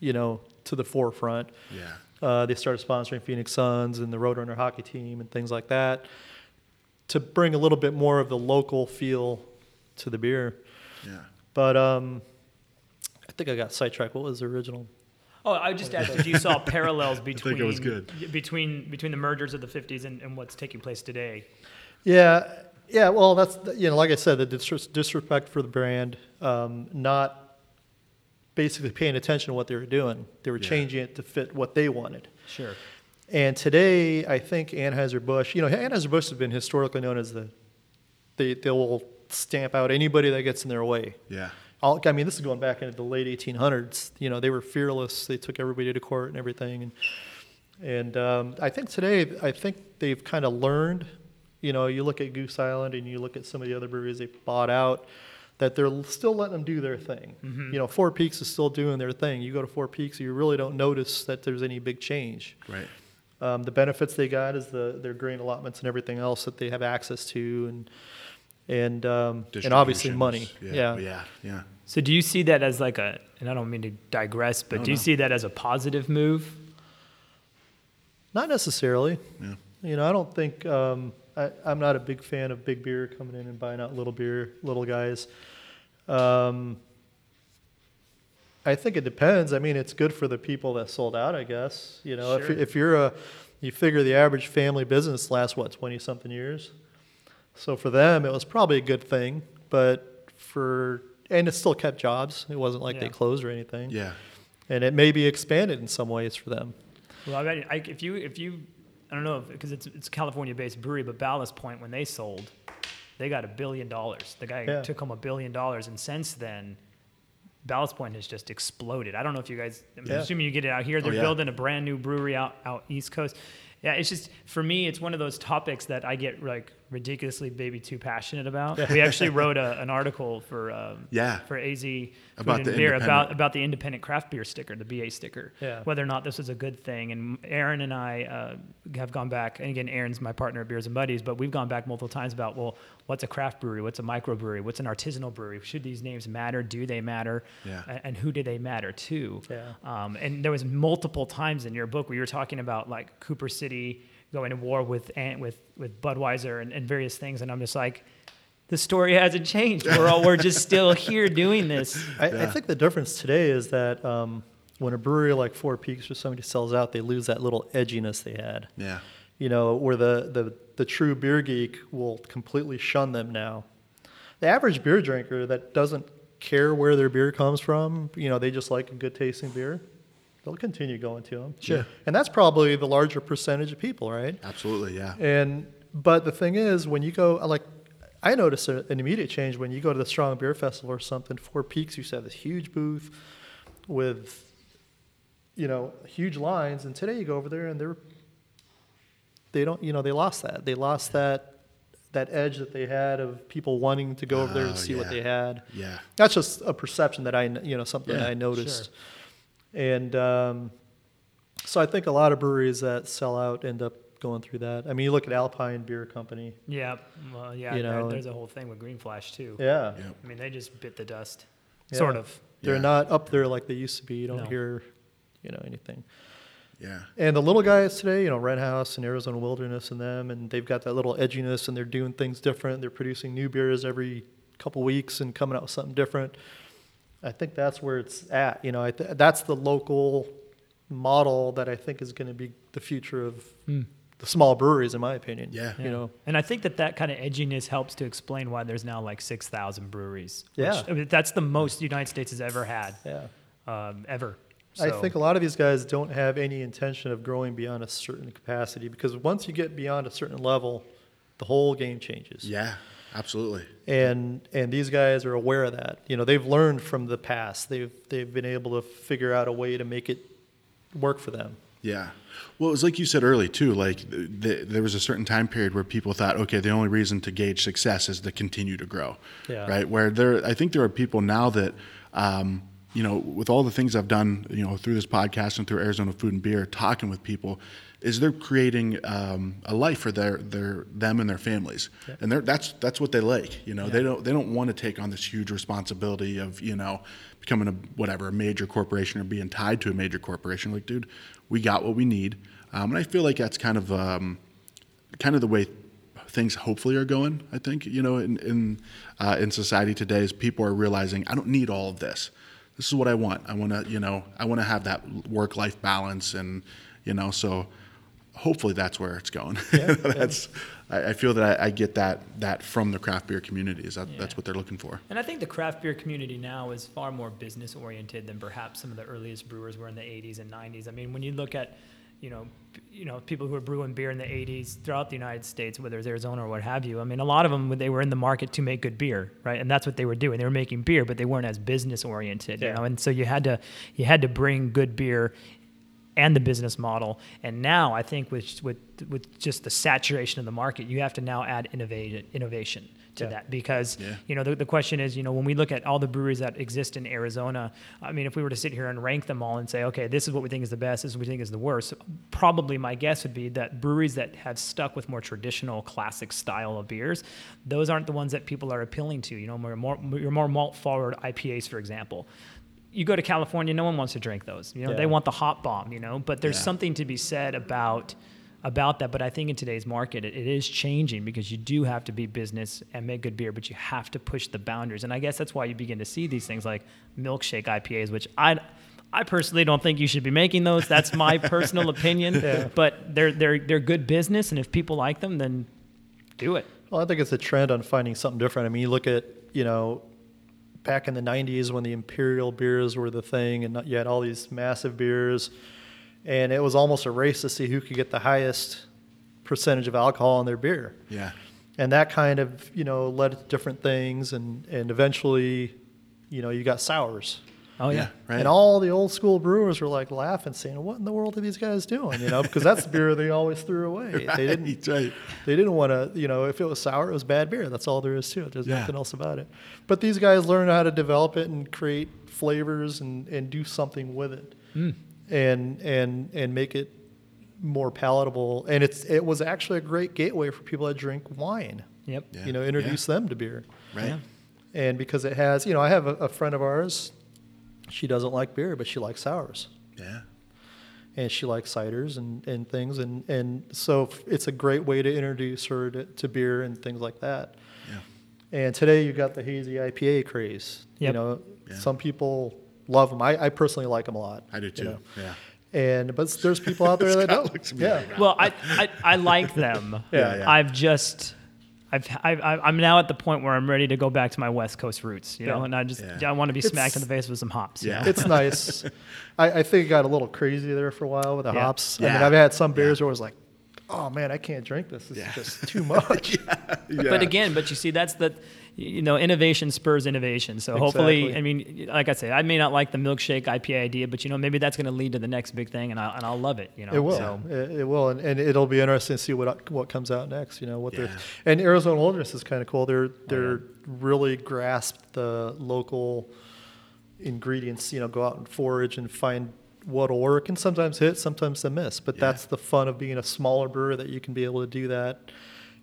you know, to the forefront. Yeah. Uh, they started sponsoring Phoenix Suns and the Roadrunner hockey team and things like that to bring a little bit more of the local feel to the beer. Yeah. But um, I think I got sidetracked. What was the original? Oh, I just asked if you saw parallels between it was good. between between the mergers of the 50s and, and what's taking place today. Yeah, yeah. Well, that's you know, like I said, the dis- disrespect for the brand, um, not basically paying attention to what they were doing. They were Yeah. changing it to fit what they wanted. Sure. And today, I think Anheuser Busch. You know, Anheuser Busch has been historically known as the they they will stamp out anybody that gets in their way. Yeah. All, I mean, this is going back into the late 1800s. You know, they were fearless. They took everybody to court and everything. And and um, I think today, I think they've kind of learned. You know, you look at Goose Island and you look at some of the other breweries they bought out, that they're still letting them do their thing. You know, Four Peaks is still doing their thing. You go to Four Peaks, you really don't notice that there's any big change. Right. Um, the benefits they got is the their grain allotments and everything else that they have access to, and and um, and obviously money. Distributions. Yeah. Yeah. Yeah. So do you see that as like a, and I don't mean to digress, but No, do you no. see that as a positive move? Not necessarily. Yeah. You know, I don't think um, I, I'm not a big fan of big beer coming in and buying out little beer, little guys. Um, I think it depends. I mean, it's good for the people that sold out, I guess. You know, Sure. if, if you're a, you figure the average family business lasts what twenty something years. So for them, it was probably a good thing, but for and it still kept jobs. It wasn't like they closed or anything. Yeah. And it may be expanded in some ways for them. Well, I bet I, if you if you I don't know because it's it's California-based brewery, but Ballast Point when they sold, they got a billion dollars. The guy Yeah. took home a billion dollars, and since then, Ballast Point has just exploded. I don't know if you guys. I'm Yeah. assuming you get it out here. Oh, They're yeah. building a brand new brewery out out East Coast. Yeah, it's just for me, it's one of those topics that I get like ridiculously maybe too passionate about. We actually wrote a, an article for um, Yeah. for AZ Food About the beer about about the independent craft beer sticker, the BA sticker. Yeah. Whether or not this is a good thing. And Aaron and I uh, have gone back, and again, Aaron's my partner at Beers and Buddies, but we've gone back multiple times about, well, what's a craft brewery? What's a microbrewery? What's an artisanal brewery? Should these names matter? Do they matter? Yeah. A- And who do they matter to? Yeah. Um, and there was multiple times in your book where you were talking about like Cooper City going to war with Ant- with with Budweiser and, and various things, and I'm just like, the story hasn't changed. We're all we're just still here doing this. I, I think the difference today is that um, when a brewery like Four Peaks or somebody sells out, they lose that little edginess they had. Yeah. You know, where the, the, the true beer geek will completely shun them now. The average beer drinker that doesn't care where their beer comes from, you know, they just like a good tasting beer, they'll continue going to them. Sure. And that's probably the larger percentage of people, right? Absolutely. Yeah. And but the thing is, when you go like, I noticed a, an immediate change when you go to the Strong Beer Festival or something. Four Peaks used to have this huge booth with, you know, huge lines, and today you go over there and they're they don't, you know, they lost that. They lost that that edge that they had of people wanting to go over there Oh, and see what they had. Yeah. That's just a perception that I, you know, something Yeah, that I noticed. And um, so I think a lot of breweries that sell out end up going through that. I mean, you look at Alpine Beer Company. Yeah, well, yeah. You there- know, there's a whole thing with Green Flash too. Yeah. Yeah. I mean, they just bit the dust, Yeah. sort of. They're Yeah. not up there like they used to be. You don't No. hear, you know, anything. Yeah. And the little guys today, you know, Red House and Arizona Wilderness and them, and they've got that little edginess and they're doing things different. They're producing new beers every couple weeks and coming out with something different. I think that's where it's at. You know, I th- that's the local model that I think is going to be the future of the small breweries, in my opinion. Yeah. You know, and I think that that kind of edginess helps to explain why there's now like six thousand breweries. which- Yeah. I mean, that's the most the United States has ever had, yeah. um, ever. I think a lot of these guys don't have any intention of growing beyond a certain capacity because once you get beyond a certain level, the whole game changes. Yeah. Absolutely. and and these guys are aware of that. You know, they've learned from the past. They've they've been able to figure out a way to make it work for them. Yeah. Well, it was like you said early too. Like th- th- there was a certain time period where people thought, okay, the only reason to gauge success is to continue to grow. Yeah. Right. Where there, I think there are people now that, um, you know, with all the things I've done, you know, through this podcast and through Arizona Food and Beer, talking with people, is they're creating um, a life for their their them and their families, and they're, that's that's what they like. You know, they don't they don't want to take on this huge responsibility of you know becoming a whatever a major corporation or being tied to a major corporation. Like, dude, we got what we need, um, and I feel like that's kind of um, kind of the way things hopefully are going. I think you know in in uh, in society today is people are realizing I don't need all of this. This is what I want. I want to you know I want to have that work life balance and you know so hopefully that's where it's going. that's I, I feel that I, I get that that from the craft beer community. Is that that's what they're looking for. And I think the craft beer community now is far more business oriented than perhaps some of the earliest brewers were in the 80s and 90s. I mean, when you look at, you know, you know, people who were brewing beer in the 80s throughout the United States, whether it's Arizona or what have you. I mean, a lot of them they were in the market to make good beer, right? And that's what they were doing. They were making beer, but they weren't as business oriented, you know. And so you had to you had to bring good beer and the business model. And now I think with with with just the saturation of the market, you have to now add innovation innovation to Yeah. that because Yeah. you know the, the question is you know when we look at all the breweries that exist in Arizona, I mean if we were to sit here and rank them all and say okay this is what we think is the best, this is what we think is the worst, probably my guess would be that breweries that have stuck with more traditional classic style of beers, those aren't the ones that people are appealing to. You know more more your more malt forward IPAs for example you go to California, no one wants to drink those. You know, Yeah. they want the hop bomb. You know, but there's Yeah. something to be said about about that. But I think in today's market, it, it is changing because you do have to be business and make good beer, but you have to push the boundaries. And I guess that's why you begin to see these things like milkshake IPAs, which I. I personally don't think you should be making those. That's my personal opinion. But they're they're they're good business, and if people like them, then do it. Well, I think it's a trend on finding something different. I mean, you look at, you know, back in the 90s when the imperial beers were the thing and you had all these massive beers and it was almost a race to see who could get the highest percentage of alcohol in their beer. Yeah. And that kind of, you know, led to different things and and eventually, you know, you got sours. Oh yeah. Right. And all the old school brewers were like laughing, saying, "What in the world are these guys doing?" You know, because that's the beer they always threw away. They didn't. Right, right. They didn't want to. You know, if it was sour, it was bad beer. That's all there is to it. There's Yeah. nothing else about it. But these guys learned how to develop it and create flavors and and do something with it, hmm. and and and make it more palatable. And it's it was actually a great gateway for people that drink wine. Yep. Yeah. You know, introduce them to beer Right. Yeah. and because it has, you know, I have a, a friend of ours. She doesn't like beer, but she likes sours, Yeah. and she likes ciders and, and things, and and so it's a great way to introduce her to, to beer and things like that. Yeah. And today you got the hazy IPA craze. You know, Yeah. some people love them. I, I personally like them a lot. I do you too. know. Yeah. And but there's people out there that don't. looks at me yeah. Well, I, I, I like them. Yeah, yeah. I've just, I've, I've, I'm now at the point where I'm ready to go back to my West Coast roots, you know, Yeah. and I just, Yeah. I want to be smacked in the face with some hops. you Yeah. know? It's nice. I, I think it got a little crazy there for a while with the Yeah. hops. I mean, I've had some beers Yeah. where it was like, oh man, I can't drink this. This Yeah. is just too much. But again, but you see, that's the, you know, innovation spurs innovation. So hopefully, Exactly. I mean, like I say, I may not like the milkshake IPA idea, but you know, maybe that's going to lead to the next big thing, and I'll, and I'll love it. You know, It will. So, It, it will, and, and it'll be interesting to see what what comes out next. You know what they're Yeah. and Arizona Wilderness is kind of cool. They're Oh, they're really grasped the local ingredients. You know, go out and forage and find what'll work, and sometimes hit, sometimes they miss. But Yeah. that's the fun of being a smaller brewer that you can be able to do that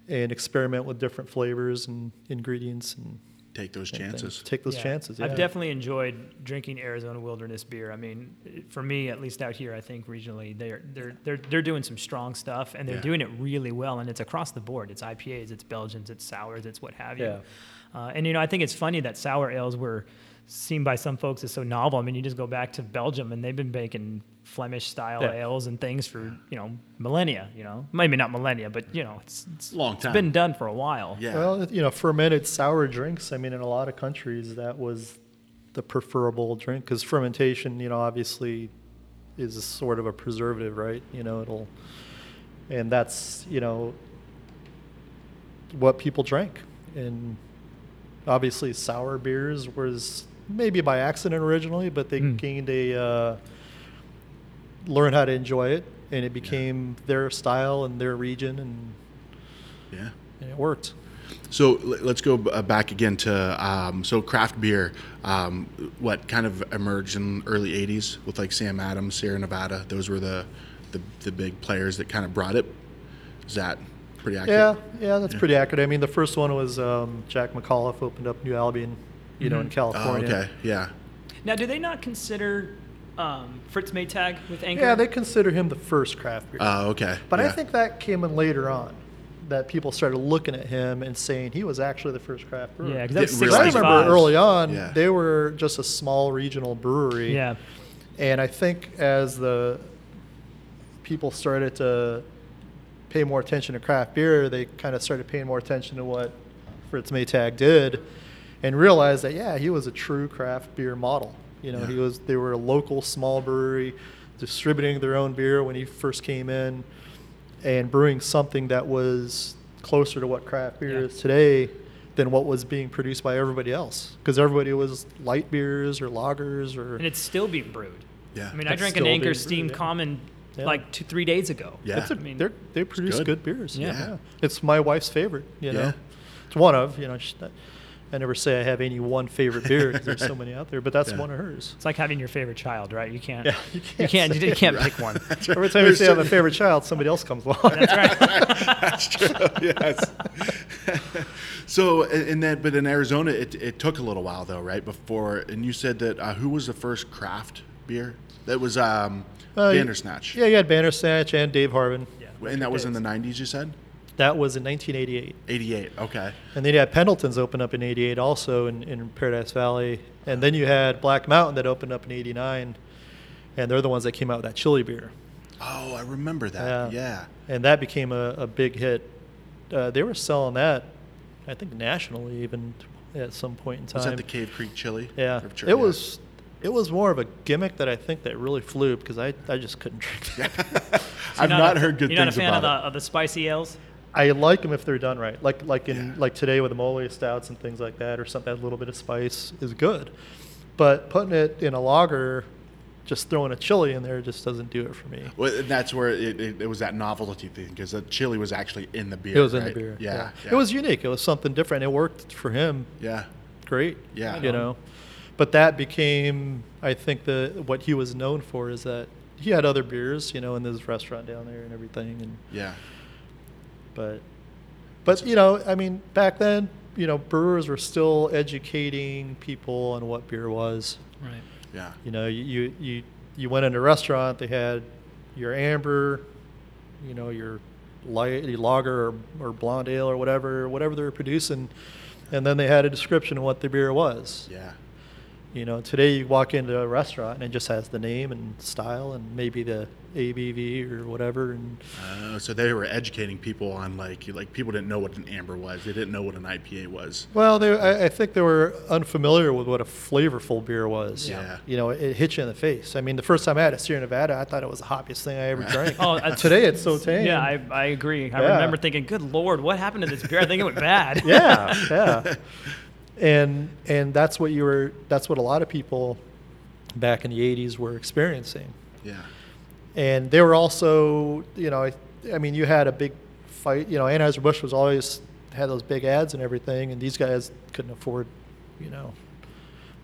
and experiment with different flavors and ingredients and, Take those and things. chances. Take those yeah. chances. Yeah. I've definitely enjoyed drinking Arizona Wilderness beer. I mean, for me, at least out here, I think regionally, they're they're they're they're doing some strong stuff, and they're Yeah. doing it really well, and it's across the board. It's IPAs, it's Belgians, it's sours, it's what have you. Yeah. Uh, and you know, I think it's funny that sour ales were seen by some folks as so novel. I mean, you just go back to Belgium, and they've been making Flemish style Yeah. ales and things for you know millennia. You know, maybe not millennia, but you know, it's, it's Long It's time. been done for a while. Yeah. Well, you know, fermented sour drinks. I mean, in a lot of countries, that was the preferable drink because fermentation, you know, obviously is sort of a preservative, right? You know, it'll, and that's you know what people drank, and obviously sour beers was maybe by accident originally, but they Mm. gained a uh, learn how to enjoy it, and it became their style and their region, and, yeah. and it worked. So let's go uh, back again to um, so craft beer. Um, what kind of emerged in early '80s with like Sam Adams, Sierra Nevada. Those were the the, the big players that kind of brought it. Is that pretty accurate? Yeah, yeah, that's Yeah. pretty accurate. I mean, the first one was um, Jack McAuliffe opened up New Albion, you know, in Mhm. Oh, California. okay. Yeah. Now, do they not consider um, Fritz Maytag with Anchor? Yeah, they consider him the first craft beer. Oh, okay. but I think that came in later on, that people started looking at him and saying he was actually the first craft brewer. Yeah, because that's I remember early on, Yeah. they were just a small regional brewery. Yeah. And I think as the people started to pay more attention to craft beer, they kind of started paying more attention to what Fritz Maytag did and realized that, yeah, he was a true craft beer model. You know, Yeah. he was, they were a local small brewery distributing their own beer when he first came in and brewing something that was closer to what craft beer Yeah. is today than what was being produced by everybody else. Because everybody was light beers or lagers or And it's still being brewed. Yeah. I mean, I drank an Anchor Steam brewed, yeah. Common Yeah. like two, three days ago. Yeah. It's a, I mean, they're, they produce good. good. beers. Yeah. Yeah. It's my wife's favorite, you know. Yeah. It's one of, you know, she, I never say I have any one favorite beer 'cause there's so many out there, but that's Yeah. one of hers. It's like having your favorite child, right? You can't. Yeah, you You can't can't. say You can't pick one. Right. Every time you There's say I have a favorite child, somebody else comes along. That's right. That's true. yes. so, in that, but in Arizona, it, it took a little while though, right? Before, and you said that uh, who was the first craft beer? That was um, Uh, Bandersnatch. Yeah, you had Bandersnatch and Dave Harvin. Yeah. And that was in the 90s, you said? That was in 1988. 88. Okay. And then you had Pendleton's open up in 88 also in, in Paradise Valley. And then you had Black Mountain that opened up in 89. And they're the ones that came out with that chili beer. Oh, I remember that. Yeah. And that became a, a big hit uh, they were selling that, I think nationally even at some point in time. Was that the Cave Creek Chili? Yeah, Or ch- it was. It was more of a gimmick that I think that really flew because I, I just couldn't drink that. So I've you're not a- heard good You're not a things fan of about the, of the spicy ales? I like them if they're done right, like like in Yeah. like today with the mole stouts and things like that, or something that a little bit of spice is good. But putting it in a lager, just throwing a chili in there just doesn't do it for me. Well, and that's where it, it, it was that novelty thing because the chili was actually in the beer. It was in the right? beer. Yeah, It was unique. It was something different. It worked for him Yeah, great. Yeah. You know, but that became, I think, the what he was known for is that he had other beers, you know, in this restaurant down there and everything, and yeah, but, but you know, I mean, back then, you know, brewers were still educating people on what beer was. Right. yeah. You know, you you you, you went in a restaurant, they had your amber, you know, your light your lager or, or blonde ale or whatever, whatever they were producing, and then they had a description of what the beer was. Yeah. You know, today you walk into a restaurant and it just has the name and style and maybe the ABV or whatever. And Uh, so they were educating people on like like people didn't know what an amber was. They didn't know what an IPA was. well, they, I, I think they were unfamiliar with what a flavorful beer was. Yeah. You know, it, hit you in the face. I mean, the first time I had a Sierra Nevada, I thought it was the hoppiest thing I ever drank. Oh, today it's so tame. Yeah, I, I agree. I Yeah. remember thinking, good Lord, what happened to this beer? I think it went bad. yeah, yeah. And and that's what you were. That's what a lot of people back in the '80s were experiencing. Yeah. and they were also, you know, I, I mean, you had a big fight. You know, Anheuser Busch was always had those big ads and everything, and these guys couldn't afford, you know,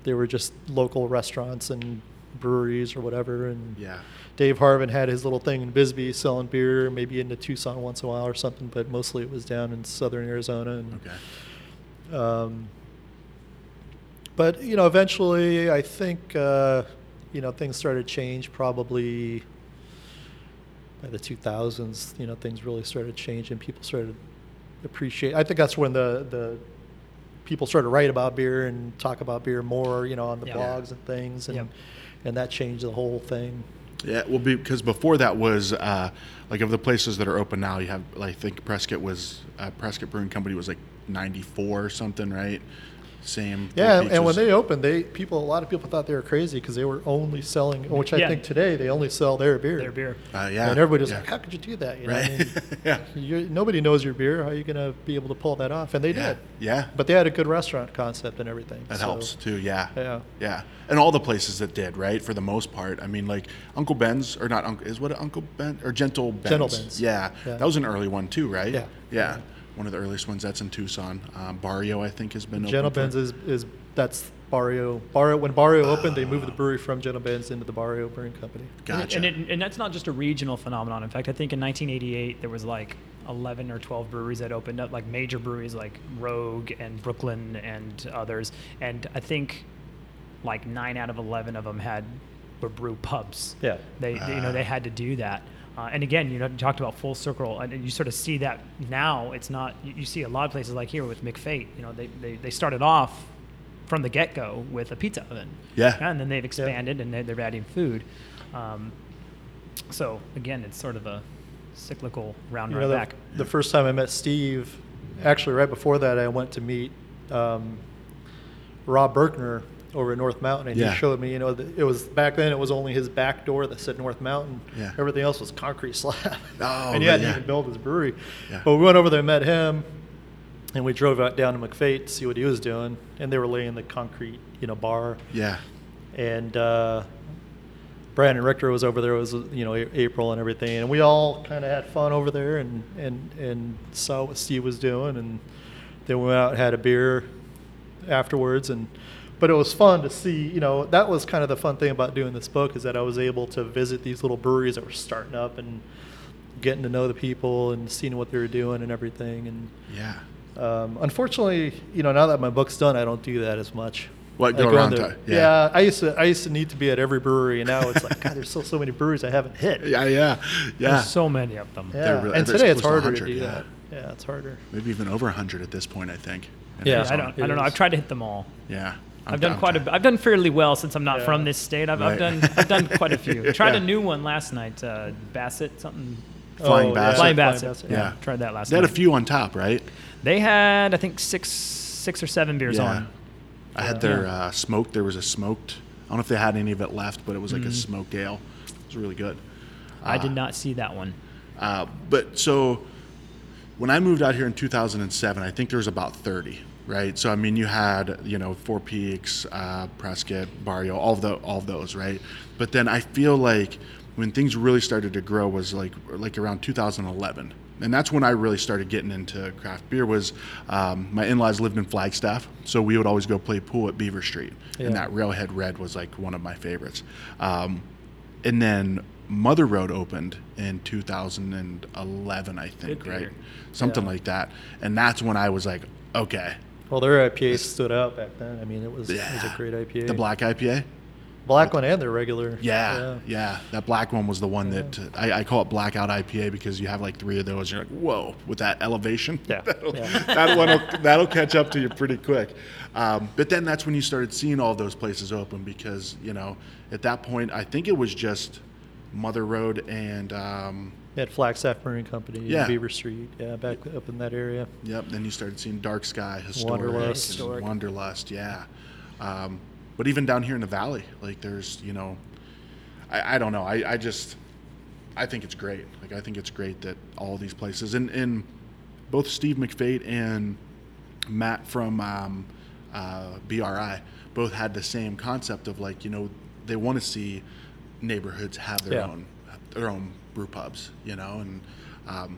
they were just local restaurants and breweries or whatever. And Yeah. Dave Harvin had his little thing in Bisbee selling beer, maybe into Tucson once in a while or something, but mostly it was down in southern Arizona. And, Okay. um, but you know, eventually, I think uh, you know things started to change. Probably by the 2000s, you know, things really started changing. People started appreciate. I think that's when the the people started to write about beer and talk about beer more. You know, on the Yeah. blogs and things, and Yep. and that changed the whole thing. Yeah, well, because before that was uh, like of the places that are open now, you have like, I think Prescott was uh, Prescott Brewing Company was like '94 or something, right? Same. Yeah, Peaks and when they opened, they people a lot of people thought they were crazy because they were only selling, which I Yeah. think today they only sell their beer. Their beer. uh, yeah, and everybody's yeah. like, "How could you do that?" You know, I right? mean, yeah, you, nobody knows your beer. How are you going to be able to pull that off? And they yeah, did. yeah. But they had a good restaurant concept and everything. That so- helps too. Yeah. Yeah. Yeah. And all the places that did, right? For the most part. I mean, like Uncle Ben's, or not Uncle, is what it, Uncle Ben, or Gentle Ben's? Gentle Ben's. Yeah. Yeah. That was an early one too, right? Yeah. Yeah. One of the earliest ones that's in Tucson. Um, Barrio, I think, has been open. Gentle for- Ben's is, is that's Barrio. Barrio when Barrio opened, they moved the brewery from Gentle Ben's into the Barrio Brewing Company. Gotcha. And, it, and that's not just a regional phenomenon. In fact, I think in 1988 there was like 11 or 12 breweries that opened up, like major breweries like Rogue and Brooklyn and others. And I think like nine out of 11 of them had were brew pubs. Yeah. They, they- you know, they had to do that. Uh, and again, you know, you talked about full circle, and you sort of see that now. It's not you, you see a lot of places like here with McFate. You know, they, they, they started off from the get go with a pizza oven. Yeah. And then they've expanded and they're, they're adding food. Um, so again, it's sort of a cyclical round You right know, the, back. the first time I met Steve, actually right before that, I went to meet um, Rob Berkner over at North Mountain, and Yeah. he showed me. You know, the, it was back then. It was only his back door that said North Mountain. Yeah. Everything else was concrete slab. Oh, and he hadn't yeah. even built his brewery. Yeah. But we went over there and met him, and we drove out down to McFate to see what he was doing, and they were laying the concrete, you know, bar Yeah. and uh, Brandon Richter was over there. It was you know A- April and everything, and we all kind of had fun over there and and and saw what Steve was doing, and then we went out and had a beer afterwards, and but it was fun to see. You know that was kind of the fun thing about doing this book is that I was able to visit these little breweries that were starting up and getting to know the people and seeing what they were doing and everything, and. Yeah. Um, unfortunately, you know, now that my book's done, I don't do that as much. What, I go go around into- to- yeah. yeah. I used to. I used to need to be at every brewery, and now it's like, God, there's still so many breweries I haven't hit. Yeah. Yeah. Yeah. There's so many of them. Yeah. Really- and today it's close to harder to do yeah. that. Yeah, it's harder. Maybe even over 100 at this point, I think. in Yeah. I don't. I don't know. I've tried to hit them all. Yeah. I'm I've done quite a. to- bit. I've done fairly well since I'm not Yeah. from this state. I've, I've done. I've done quite a few. I tried Yeah. a new one last night. Uh, Basset something. Flying Oh, Basset. Flying Flying Basset. Basset. Yeah, Yeah. tried that last night. They had a few on top, right? They had, I think, six, six or seven beers Yeah. on. I had their uh, smoked. There was a smoked. I don't know if they had any of it left, but it was like a smoked ale. It was really good. I did not see that one. Uh, but so when I moved out here in 2007, I think there was about 30, right? So I mean, you had you know Four Peaks, uh, Prescott, Barrio, all of the all of those, right? But then I feel like when things really started to grow was like like around 2011. And that's when I really started getting into craft beer. Was um, my in-laws lived in Flagstaff, so we would always go play pool at Beaver Street, Yeah. and that Railhead Red was like one of my favorites. Um, and then Mother Road opened in 2011, I think, right? Something Yeah. like that. And that's when I was like, okay, Well, their IPA stood out back then. I mean, it was, it was a great IPA. The black IPA? black one and their regular. Yeah, yeah. That black one was the one that uh, I, I call it blackout IPA because you have like three of those. You're like, whoa, with that elevation. Yeah, that'll, yeah. that one that'll catch up to you pretty quick. Um, but then that's when you started seeing all those places open because you know at that point I think it was just Mother Road and um, Had Flagstaff Brewing Company, Yeah. yeah. Beaver Street, yeah, back up in that area. Yep. Then you started seeing Dark Sky, Historic, Wanderlust. Historic. Wanderlust. Yeah. Um, but even down here in the valley, like there's, you know, I, I don't know. I, I just, I think it's great. Like I think it's great that all these places and, and both Steve McFate and Matt from um, uh, BRI both had the same concept of like, you know, they want to see neighborhoods have their Yeah. own their own brew pubs, you know, and um,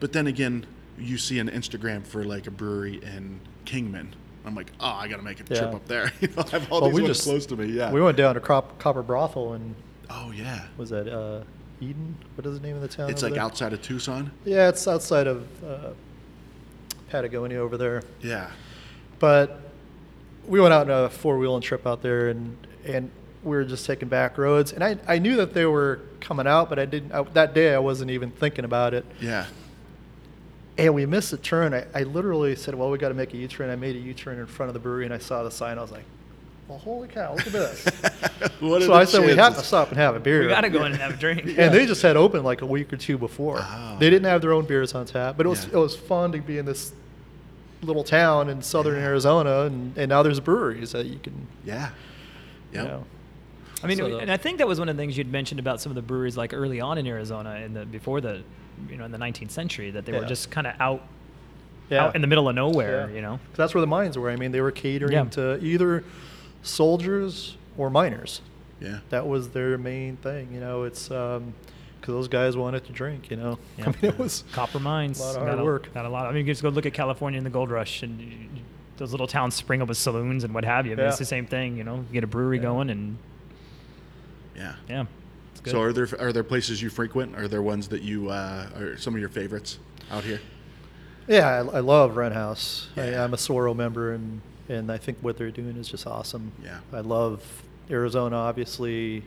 but then again, you see an Instagram for like a brewery in Kingman. I'm like, oh, I got to make a trip up there. you know, I have all Well, these we ones just- close to me. Yeah. We went down to Crop, Copper Brothel and oh yeah. was that uh, Eden? What is the name of the town? It's like there? outside of Tucson. Yeah, it's outside of uh, Patagonia over there. Yeah. But we went out on a four wheeling trip out there, and and we were just taking back roads. And I I knew that they were coming out, but I didn't. I, that day, I wasn't even thinking about it. Yeah. And we missed a turn. I, I literally said, "Well, we got to make a U-turn." I made a U-turn in front of the brewery, and I saw the sign. I was like, "Well, holy cow! Look at this!" what so the I said, "We have to stop and have a beer." We got to go in and have a drink. And they just had opened like a week or two before. Oh. They didn't have their own beers on tap, but it was Yeah. it was fun to be in this little town in southern Arizona, and, and now there's breweries that you can, Yeah. you know. I mean, So the- and I think that was one of the things you'd mentioned about some of the breweries like early on in Arizona in the before the, you know, in the 19th century that they were just kind of out, Yeah. out in the middle of nowhere, Yeah. you know. 'Cause that's where the mines were. I mean, they were catering Yeah. to either soldiers or miners. Yeah. That was their main thing. You know, it's um, because those guys wanted to drink. You know, Yeah. I mean, it was Copper mines. A lot of got hard work. Got a lot. I mean, you just go look at California in the gold rush, and you- you- those little towns spring up with saloons and what have you. I mean, it's the same thing. You know, you get a brewery Yeah. going, and Yeah. yeah, it's good. So are there are there places you frequent? Are there ones that you uh, are some of your favorites out here? Yeah, I, I love Wren House. I, Yeah. I'm a Soro member, and and I think what they're doing is just awesome. Yeah. I love Arizona. Obviously,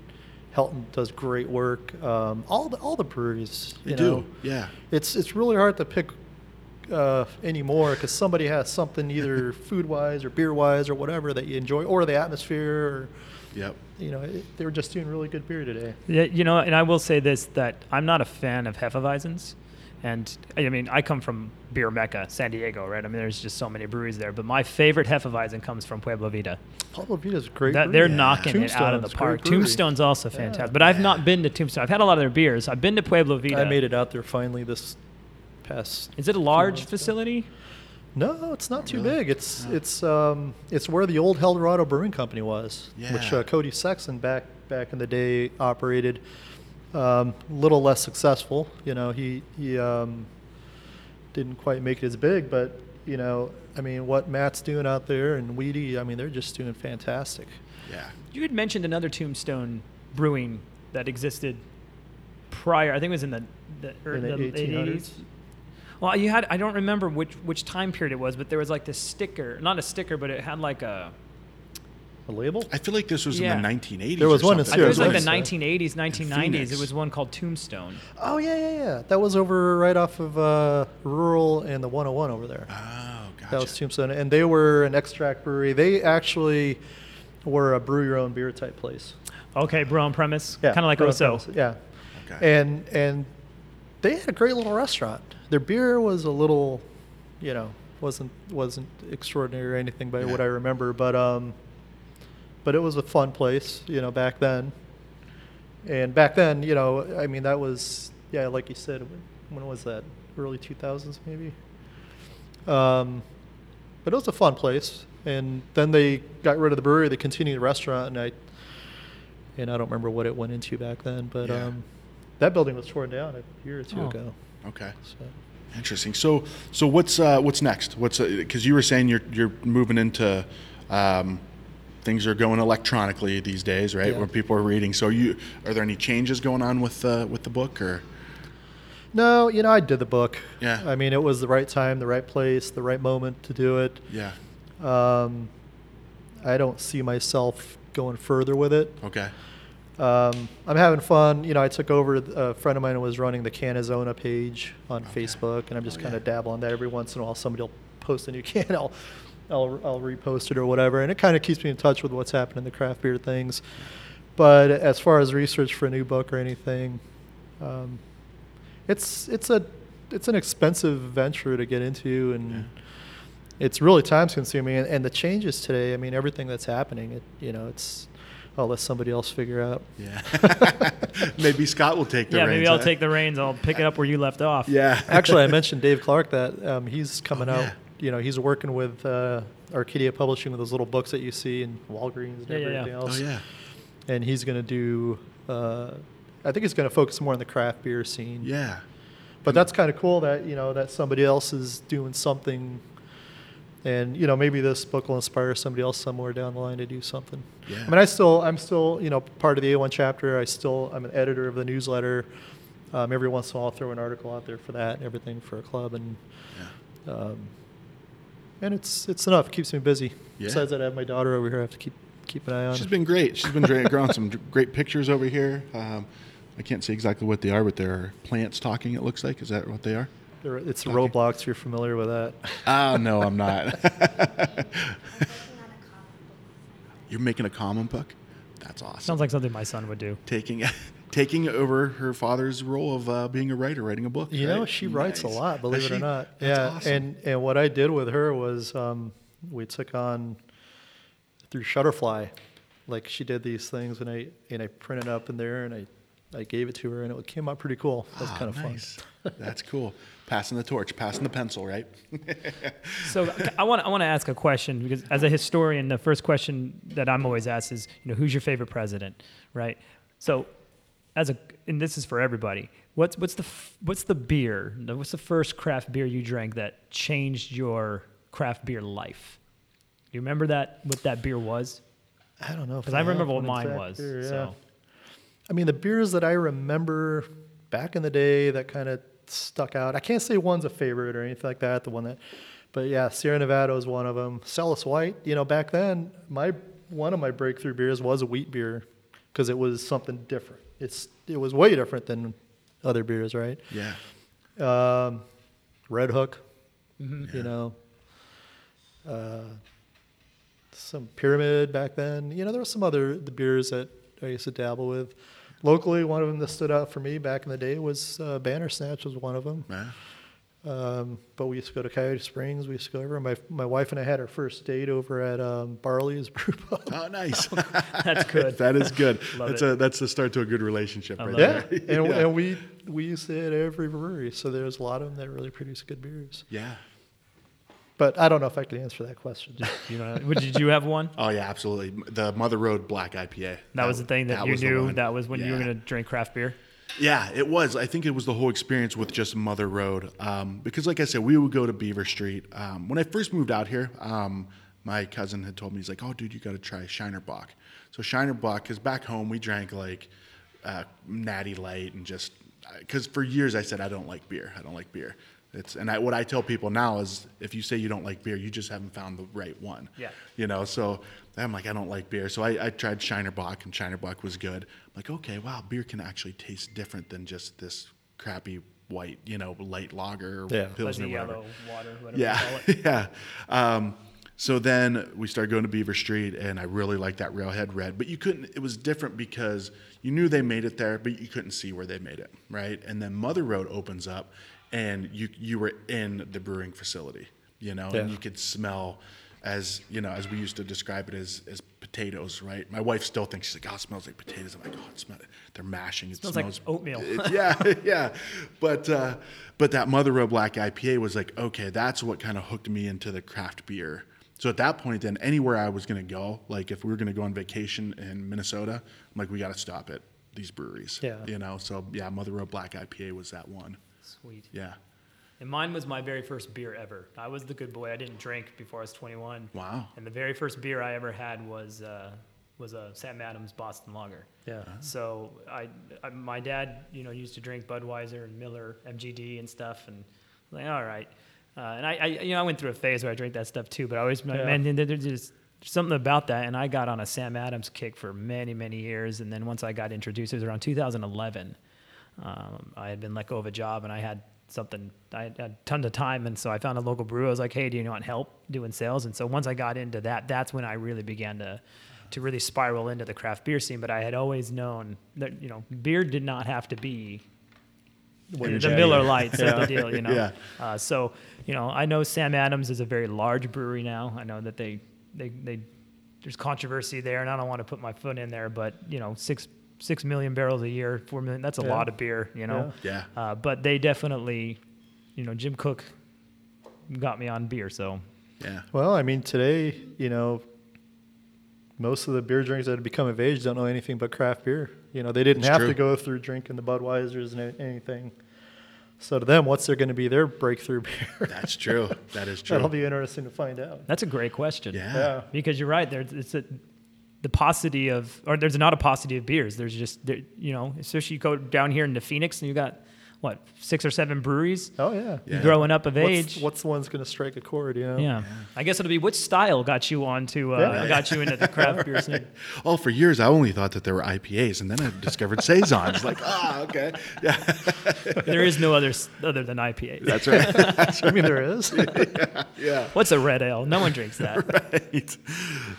Helton does great work. Um, all the all the breweries. They You do. know, Yeah. it's it's really hard to pick uh, anymore because somebody has something either food wise or beer wise or whatever that you enjoy, or the atmosphere, or Yep. you know, it, they were just doing really good beer today. Yeah, you know, and I will say this that I'm not a fan of Hefeweizens. And I mean, I come from beer mecca, San Diego, right? I mean, there's just so many breweries there. But my favorite Hefeweizen comes from Pueblo Vida. Pueblo Vida's a great. That, brewery. they're Yeah. knocking it out of the Tombstone's a great park. Tombstone's also Yeah. fantastic. But I've not been to Tombstone. I've had a lot of their beers. I've been to Pueblo Vida. I made it out there finally this past. Is it a large facility? ago. Facility? No, it's not too Really? big. It's No. it's um, it's where the old Eldorado Brewing Company was, which uh, Cody Sexton back back in the day operated. Um, a little less successful, you know. He he um, didn't quite make it as big, but you know, I mean, what Matt's doing out there and Weedy, I mean, they're just doing fantastic. Yeah. You had mentioned another Tombstone brewing that existed prior. I think it was in the the, er, In the the 1800s? 80s. Well, you had I don't remember which which time period it was, but there was like this sticker, not a sticker, but it had like a A label? I feel like this was Yeah. in the 1980s. There was or one in I think it was like the 1980s, 1990s. It was one called Tombstone. Oh yeah, yeah, yeah. That was over right off of uh, Rural and the 101 over there. Oh, gotcha. That was Tombstone, and they were an extract brewery. They actually were a brew your own beer type place. Okay, brew on premise, Yeah, kind of like brew on Oso. Yeah, Okay. and and they had a great little restaurant. Their beer was a little, you know, wasn't wasn't extraordinary or anything by what I remember, but um, but it was a fun place, you know, back then. And back then, you know, I mean, that was yeah, like you said, when, when was that? Early two thousands, maybe. Um, but it was a fun place. And then they got rid of the brewery. They continued the restaurant, and I and I don't remember what it went into back then, but Yeah. um, that building was torn down a year or two Oh. ago. Okay. So. Interesting. So, so what's uh, what's next? What's because you were saying you're you're moving into um, things are going electronically these days, right? Yeah. Where people are reading. So, you are there any changes going on with uh, with the book or? No, you know, I did the book. Yeah. I mean, it was the right time, the right place, the right moment to do it. Yeah. Um, I don't see myself going further with it. Okay. Um, I'm having fun. You know, I took over. A friend of mine who was running the Canazona page on Okay. Facebook, and I'm just Oh, kind yeah. of dabbling that every once in a while. Somebody will post a new can, I'll, I'll, I'll repost it or whatever, and it kind of keeps me in touch with what's happening in the craft beer things. But as far as research for a new book or anything, um, it's it's a it's an expensive venture to get into, and Yeah. it's really time consuming. And, and the changes today, I mean, everything that's happening, it you know, it's I'll let somebody else figure out. Yeah. maybe Scott will take the yeah, reins. maybe I'll huh? take the reins. I'll pick it up where you left off. Yeah. Actually, I mentioned Dave Clark that um, he's coming Oh, out. yeah. You know, he's working with uh, Arcadia Publishing with those little books that you see in Walgreens and Yeah, yeah, yeah. everything Oh else. yeah. And he's going to do. Uh, I think he's going to focus more on the craft beer scene. Yeah. But that's kind of cool that you know that somebody else is doing something, and you know maybe this book will inspire somebody else somewhere down the line to do something. Yeah. I mean, I still I'm still you know part of the A1 chapter. I still I'm an editor of the newsletter. Um, every once in a while, I'll throw an article out there for that and everything for a club, and Yeah. um, and it's it's enough. It keeps me busy. Yeah. Besides that, I have my daughter over here. I have to keep keep an eye on. She's been great. She's been growing some great pictures over here. Um, I can't see exactly what they are, but they're plants talking. It looks like. Is that what they are? It's Okay. Roblox. You're familiar with that? Ah, no, I'm not. You're making a common book. That's awesome. Sounds like something my son would do. taking taking over her father's role of uh, being a writer, writing a book. You know, right? she writes a lot, believe Does it or not. That's yeah, awesome. and and what I did with her was um, we took on through Shutterfly, like she did these things, and I and I printed up in there, and I I gave it to her, and it came out pretty cool. That's Ah, kind of nice. That's cool. Passing the torch, passing the pencil, right? So I want I want to ask a question because as a historian, the first question that I'm always asked is, you know, who's your favorite president, right? So, as a and this is for everybody. What's what's the what's the beer? What's the first craft beer you drank that changed your craft beer life? Do you remember that? What that beer was? I don't know Because I have remember what mine was. beer, yeah. So I mean, the beers that I remember back in the day that kind of stuck out. I can't say one's a favorite or anything like that. The one that, but yeah, Sierra Nevada is one of them. Celis White. You know, back then, my one of my breakthrough beers was a wheat beer because it was something different. It's it was way different than other beers, right? yeah. Um, Redhook. Mm-hmm. You know. Uh, some pyramid back then. You know, there were some other the beers that I used to dabble with. Locally, one of them that stood out for me back in the day was uh, Bandersnatch was one of them. Yeah. Um, but we used to go to Coyote Springs. We used to go over. My my wife and I had our first date over at um, Barley's Brew Pub. Oh, nice. that's good. that is good. That's it. a that's the start to a good relationship, I right love yeah, there. and, and we we used to hit every brewery. So there's a lot of them that really produce good beers. yeah. But I don't know if I can answer that question. You know, did you have one? Oh yeah, absolutely. The Mother Road Black IPA. That was the thing that, you knew that was when you were going to drink craft beer. Yeah, it was. I think it was the whole experience with just Mother Road. Um, because, like I said, we would go to Beaver Street. Um, when I first moved out here, um, my cousin had told me, he's like, oh, dude, you got to try Shiner Bock. So, Shiner Bock, because back home we drank like uh, Natty Light and just, because for years I said, I don't like beer. I don't like beer. It's, and I, what I tell people now is if you say you don't like beer, you just haven't found the right one. Yeah. You know, so I'm like, I don't like beer. So I, I tried Shiner Bock, and Shiner Bock was good. I'm like, okay, wow, beer can actually taste different than just this crappy white, you know, light lager or Yeah. pilsner. Fuzzy whatever. yellow water, whatever Yeah, you call it. yeah. Um, So then we started going to Beaver Street, and I really liked that Railhead Red. But you couldn't. It was different because you knew they made it there, but you couldn't see where they made it, right? And then Mother Road opens up, and you you were in the brewing facility, you know, and you could smell, as you know, as we used to describe it as as potatoes, right? My wife still thinks she's like, "Oh, it smells like potatoes." I'm like, "Oh, it smells. They're mashing. It Smells like oatmeal. it- yeah, yeah. But uh, but that Mother Road Black IPA was like, okay, that's what kind of hooked me into the craft beer. So at that point, then anywhere I was gonna go, like if we were gonna go on vacation in Minnesota, I'm like, we got to stop at these breweries. Yeah. You know. So yeah, Mother Road Black IPA was that one. Sweet. Yeah. And mine was my very first beer ever. I was the good boy. I didn't drink before I was 21. Wow. And the very first beer I ever had was uh, was a Sam Adams Boston Lager. Yeah. So I, I, my dad, you know, used to drink Budweiser and Miller, MGD and stuff, and I was like, all right. Uh, and I, I, you know, I went through a phase where I drank that stuff too, but I always, Yeah. man, there's just something about that. And I got on a Sam Adams kick for many, many years. And then once I got introduced, it was around 2011. Um, I had been let go of a job and I had something, I had, tons of time. And so I found a local brewer. I was like, hey, do you want help doing sales? And so once I got into that, that's when I really began to, to really spiral into the craft beer scene. But I had always known that, you know, beer did not have to be the Miller. Lights of the deal, you know. Yeah. Uh, so, you know, I know Sam Adams is a very large brewery now. I know that they, they, they, there's controversy there, and I don't want to put my foot in there, but you know, six six million barrels a year, four million, that's a Yeah. lot of beer, you know. Yeah. Uh, but they definitely, you know, Jim Koch got me on beer, so Yeah. Well, I mean, today, you know, most of the beer drinkers that have become of age don't know anything but craft beer. You know, they didn't It's have true. to go through drinking the Budweisers and anything. So to them, what's there going to be their breakthrough beer? That's true. That is true. That'll be interesting to find out. that's a great question. yeah. Yeah. because you're right. There's it's a the paucity of, or there's not a paucity of beers. There's just, there, you know, especially you go down here into Phoenix and you got what six or seven breweries. Oh yeah. Yeah. Growing up of What's, age, what's the one's going to strike a chord? You know. yeah. I guess it'll be which style got you onto, uh, Yeah. got you into the craft beer scene. Oh, for years I only thought that there were IPAs, and then I discovered saisons. like, ah, okay, yeah, There is no other other than IPAs. that's right. I mean, there is. yeah. What's a red ale? No one drinks that. right.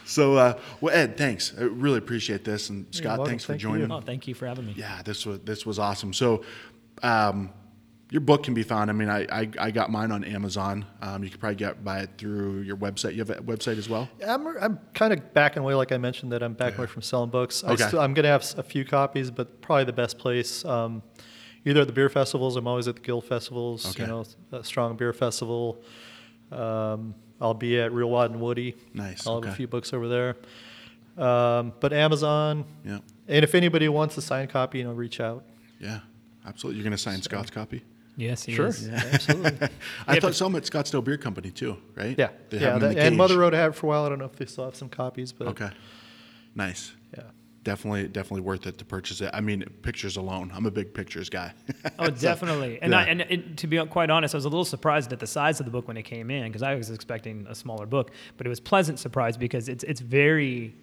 So, uh, well, Ed, thanks. I really appreciate this, and Scott, thanks for Thank you. joining. Oh, thank you for having me. Yeah, this was this was awesome. So, um, your book can be found. I mean, I I, I got mine on Amazon. Um, you could probably get buy it through your website. You have a website as well. I'm, I'm kind of backing away, like I mentioned, that I'm backing away from selling books. I Okay. still, I'm going to have a few copies, but probably the best place, um, either at the beer festivals. I'm always at the Guild festivals. Okay. You know, Strong Beer Festival. Um, I'll be at Real Wild and Woody. Nice, I'll have a few books over there. Um, but Amazon, Yeah, and if anybody wants a signed copy, you know, reach out. yeah, absolutely. You're going to sign Scott's copy. Yes, he Sure, is. absolutely. I Yeah, thought but- some at Scottsdale Beer Company too, right? yeah, They yeah. have them in that- the and Mother cage. Road had it for a while. I don't know if they still have some copies, but Okay, nice. yeah. Definitely, definitely worth it to purchase it. I mean, pictures alone. I'm a big pictures guy. Oh, definitely. And, yeah. I, and it, to be quite honest, I was a little surprised at the size of the book when it came in because I was expecting a smaller book, but it was pleasant surprise because it's it's very.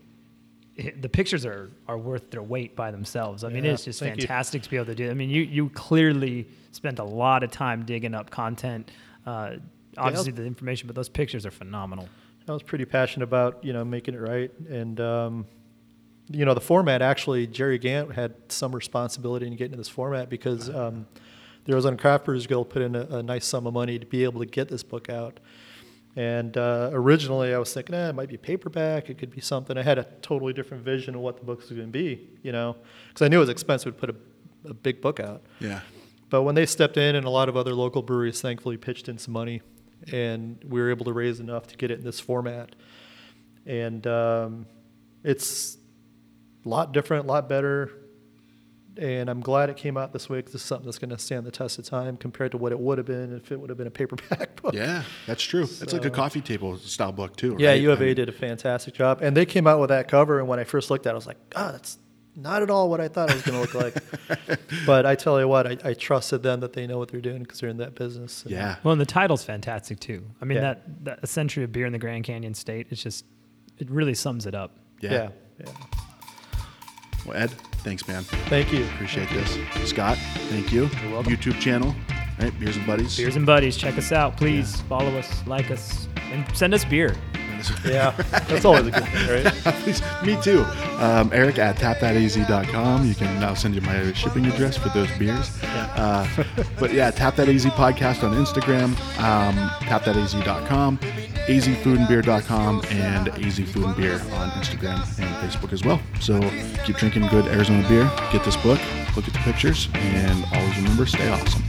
The pictures are, are worth their weight by themselves. I mean, Yeah, it's just thank you. fantastic to be able to do. I mean, you you clearly spent a lot of time digging up content. Uh, obviously, the information, but those pictures are phenomenal. I was pretty passionate about you know making it right, and um, you know the format. Actually, Jerry Gant had some responsibility in getting to this format because um, the Arizona Craft Brewers Guild put in a, a nice sum of money to be able to get this book out. And uh, originally, I was thinking, eh, it might be paperback. It could be something. I had a totally different vision of what the book was going to be, you know, because I knew it was expensive to put a, a big book out. yeah, But when they stepped in, and a lot of other local breweries thankfully pitched in some money, and we were able to raise enough to get it in this format. And um, it's a lot different, a lot better. And I'm glad it came out this way because it's something that's going to stand the test of time compared to what it would have been if it would have been a paperback book. yeah, that's true. It's like a coffee table style book too. Yeah, right? U of I A mean, did a fantastic job, and they came out with that cover. And when I first looked at it, I was like, "God, that's not at all what I thought it was going to look like." but I tell you what, I, I trusted them that they know what they're doing because they're in that business. And Yeah, Well, and the title's fantastic too. I mean, Yeah. that, that a century of beer in the Grand Canyon State. It's just it really sums it up. yeah. yeah, yeah. Well, Ed, thanks, man. Thank you. Appreciate this. Scott, thank you. You're welcome. YouTube channel, right? Beers and Buddies. Beers and Buddies, check us out. Please follow us, like us, and send us beer. Yeah, that's always a good thing, right? Please, me too. Um, Eric at tapthataz.com. You can now send you my shipping address for those beers. Uh, but yeah, Tap That AZ podcast on Instagram, um, tapthataz.com, azfoodandbeer.com, and azfoodandbeer on Instagram and Facebook as well. So keep drinking good Arizona beer, get this book, look at the pictures, and always remember, stay awesome.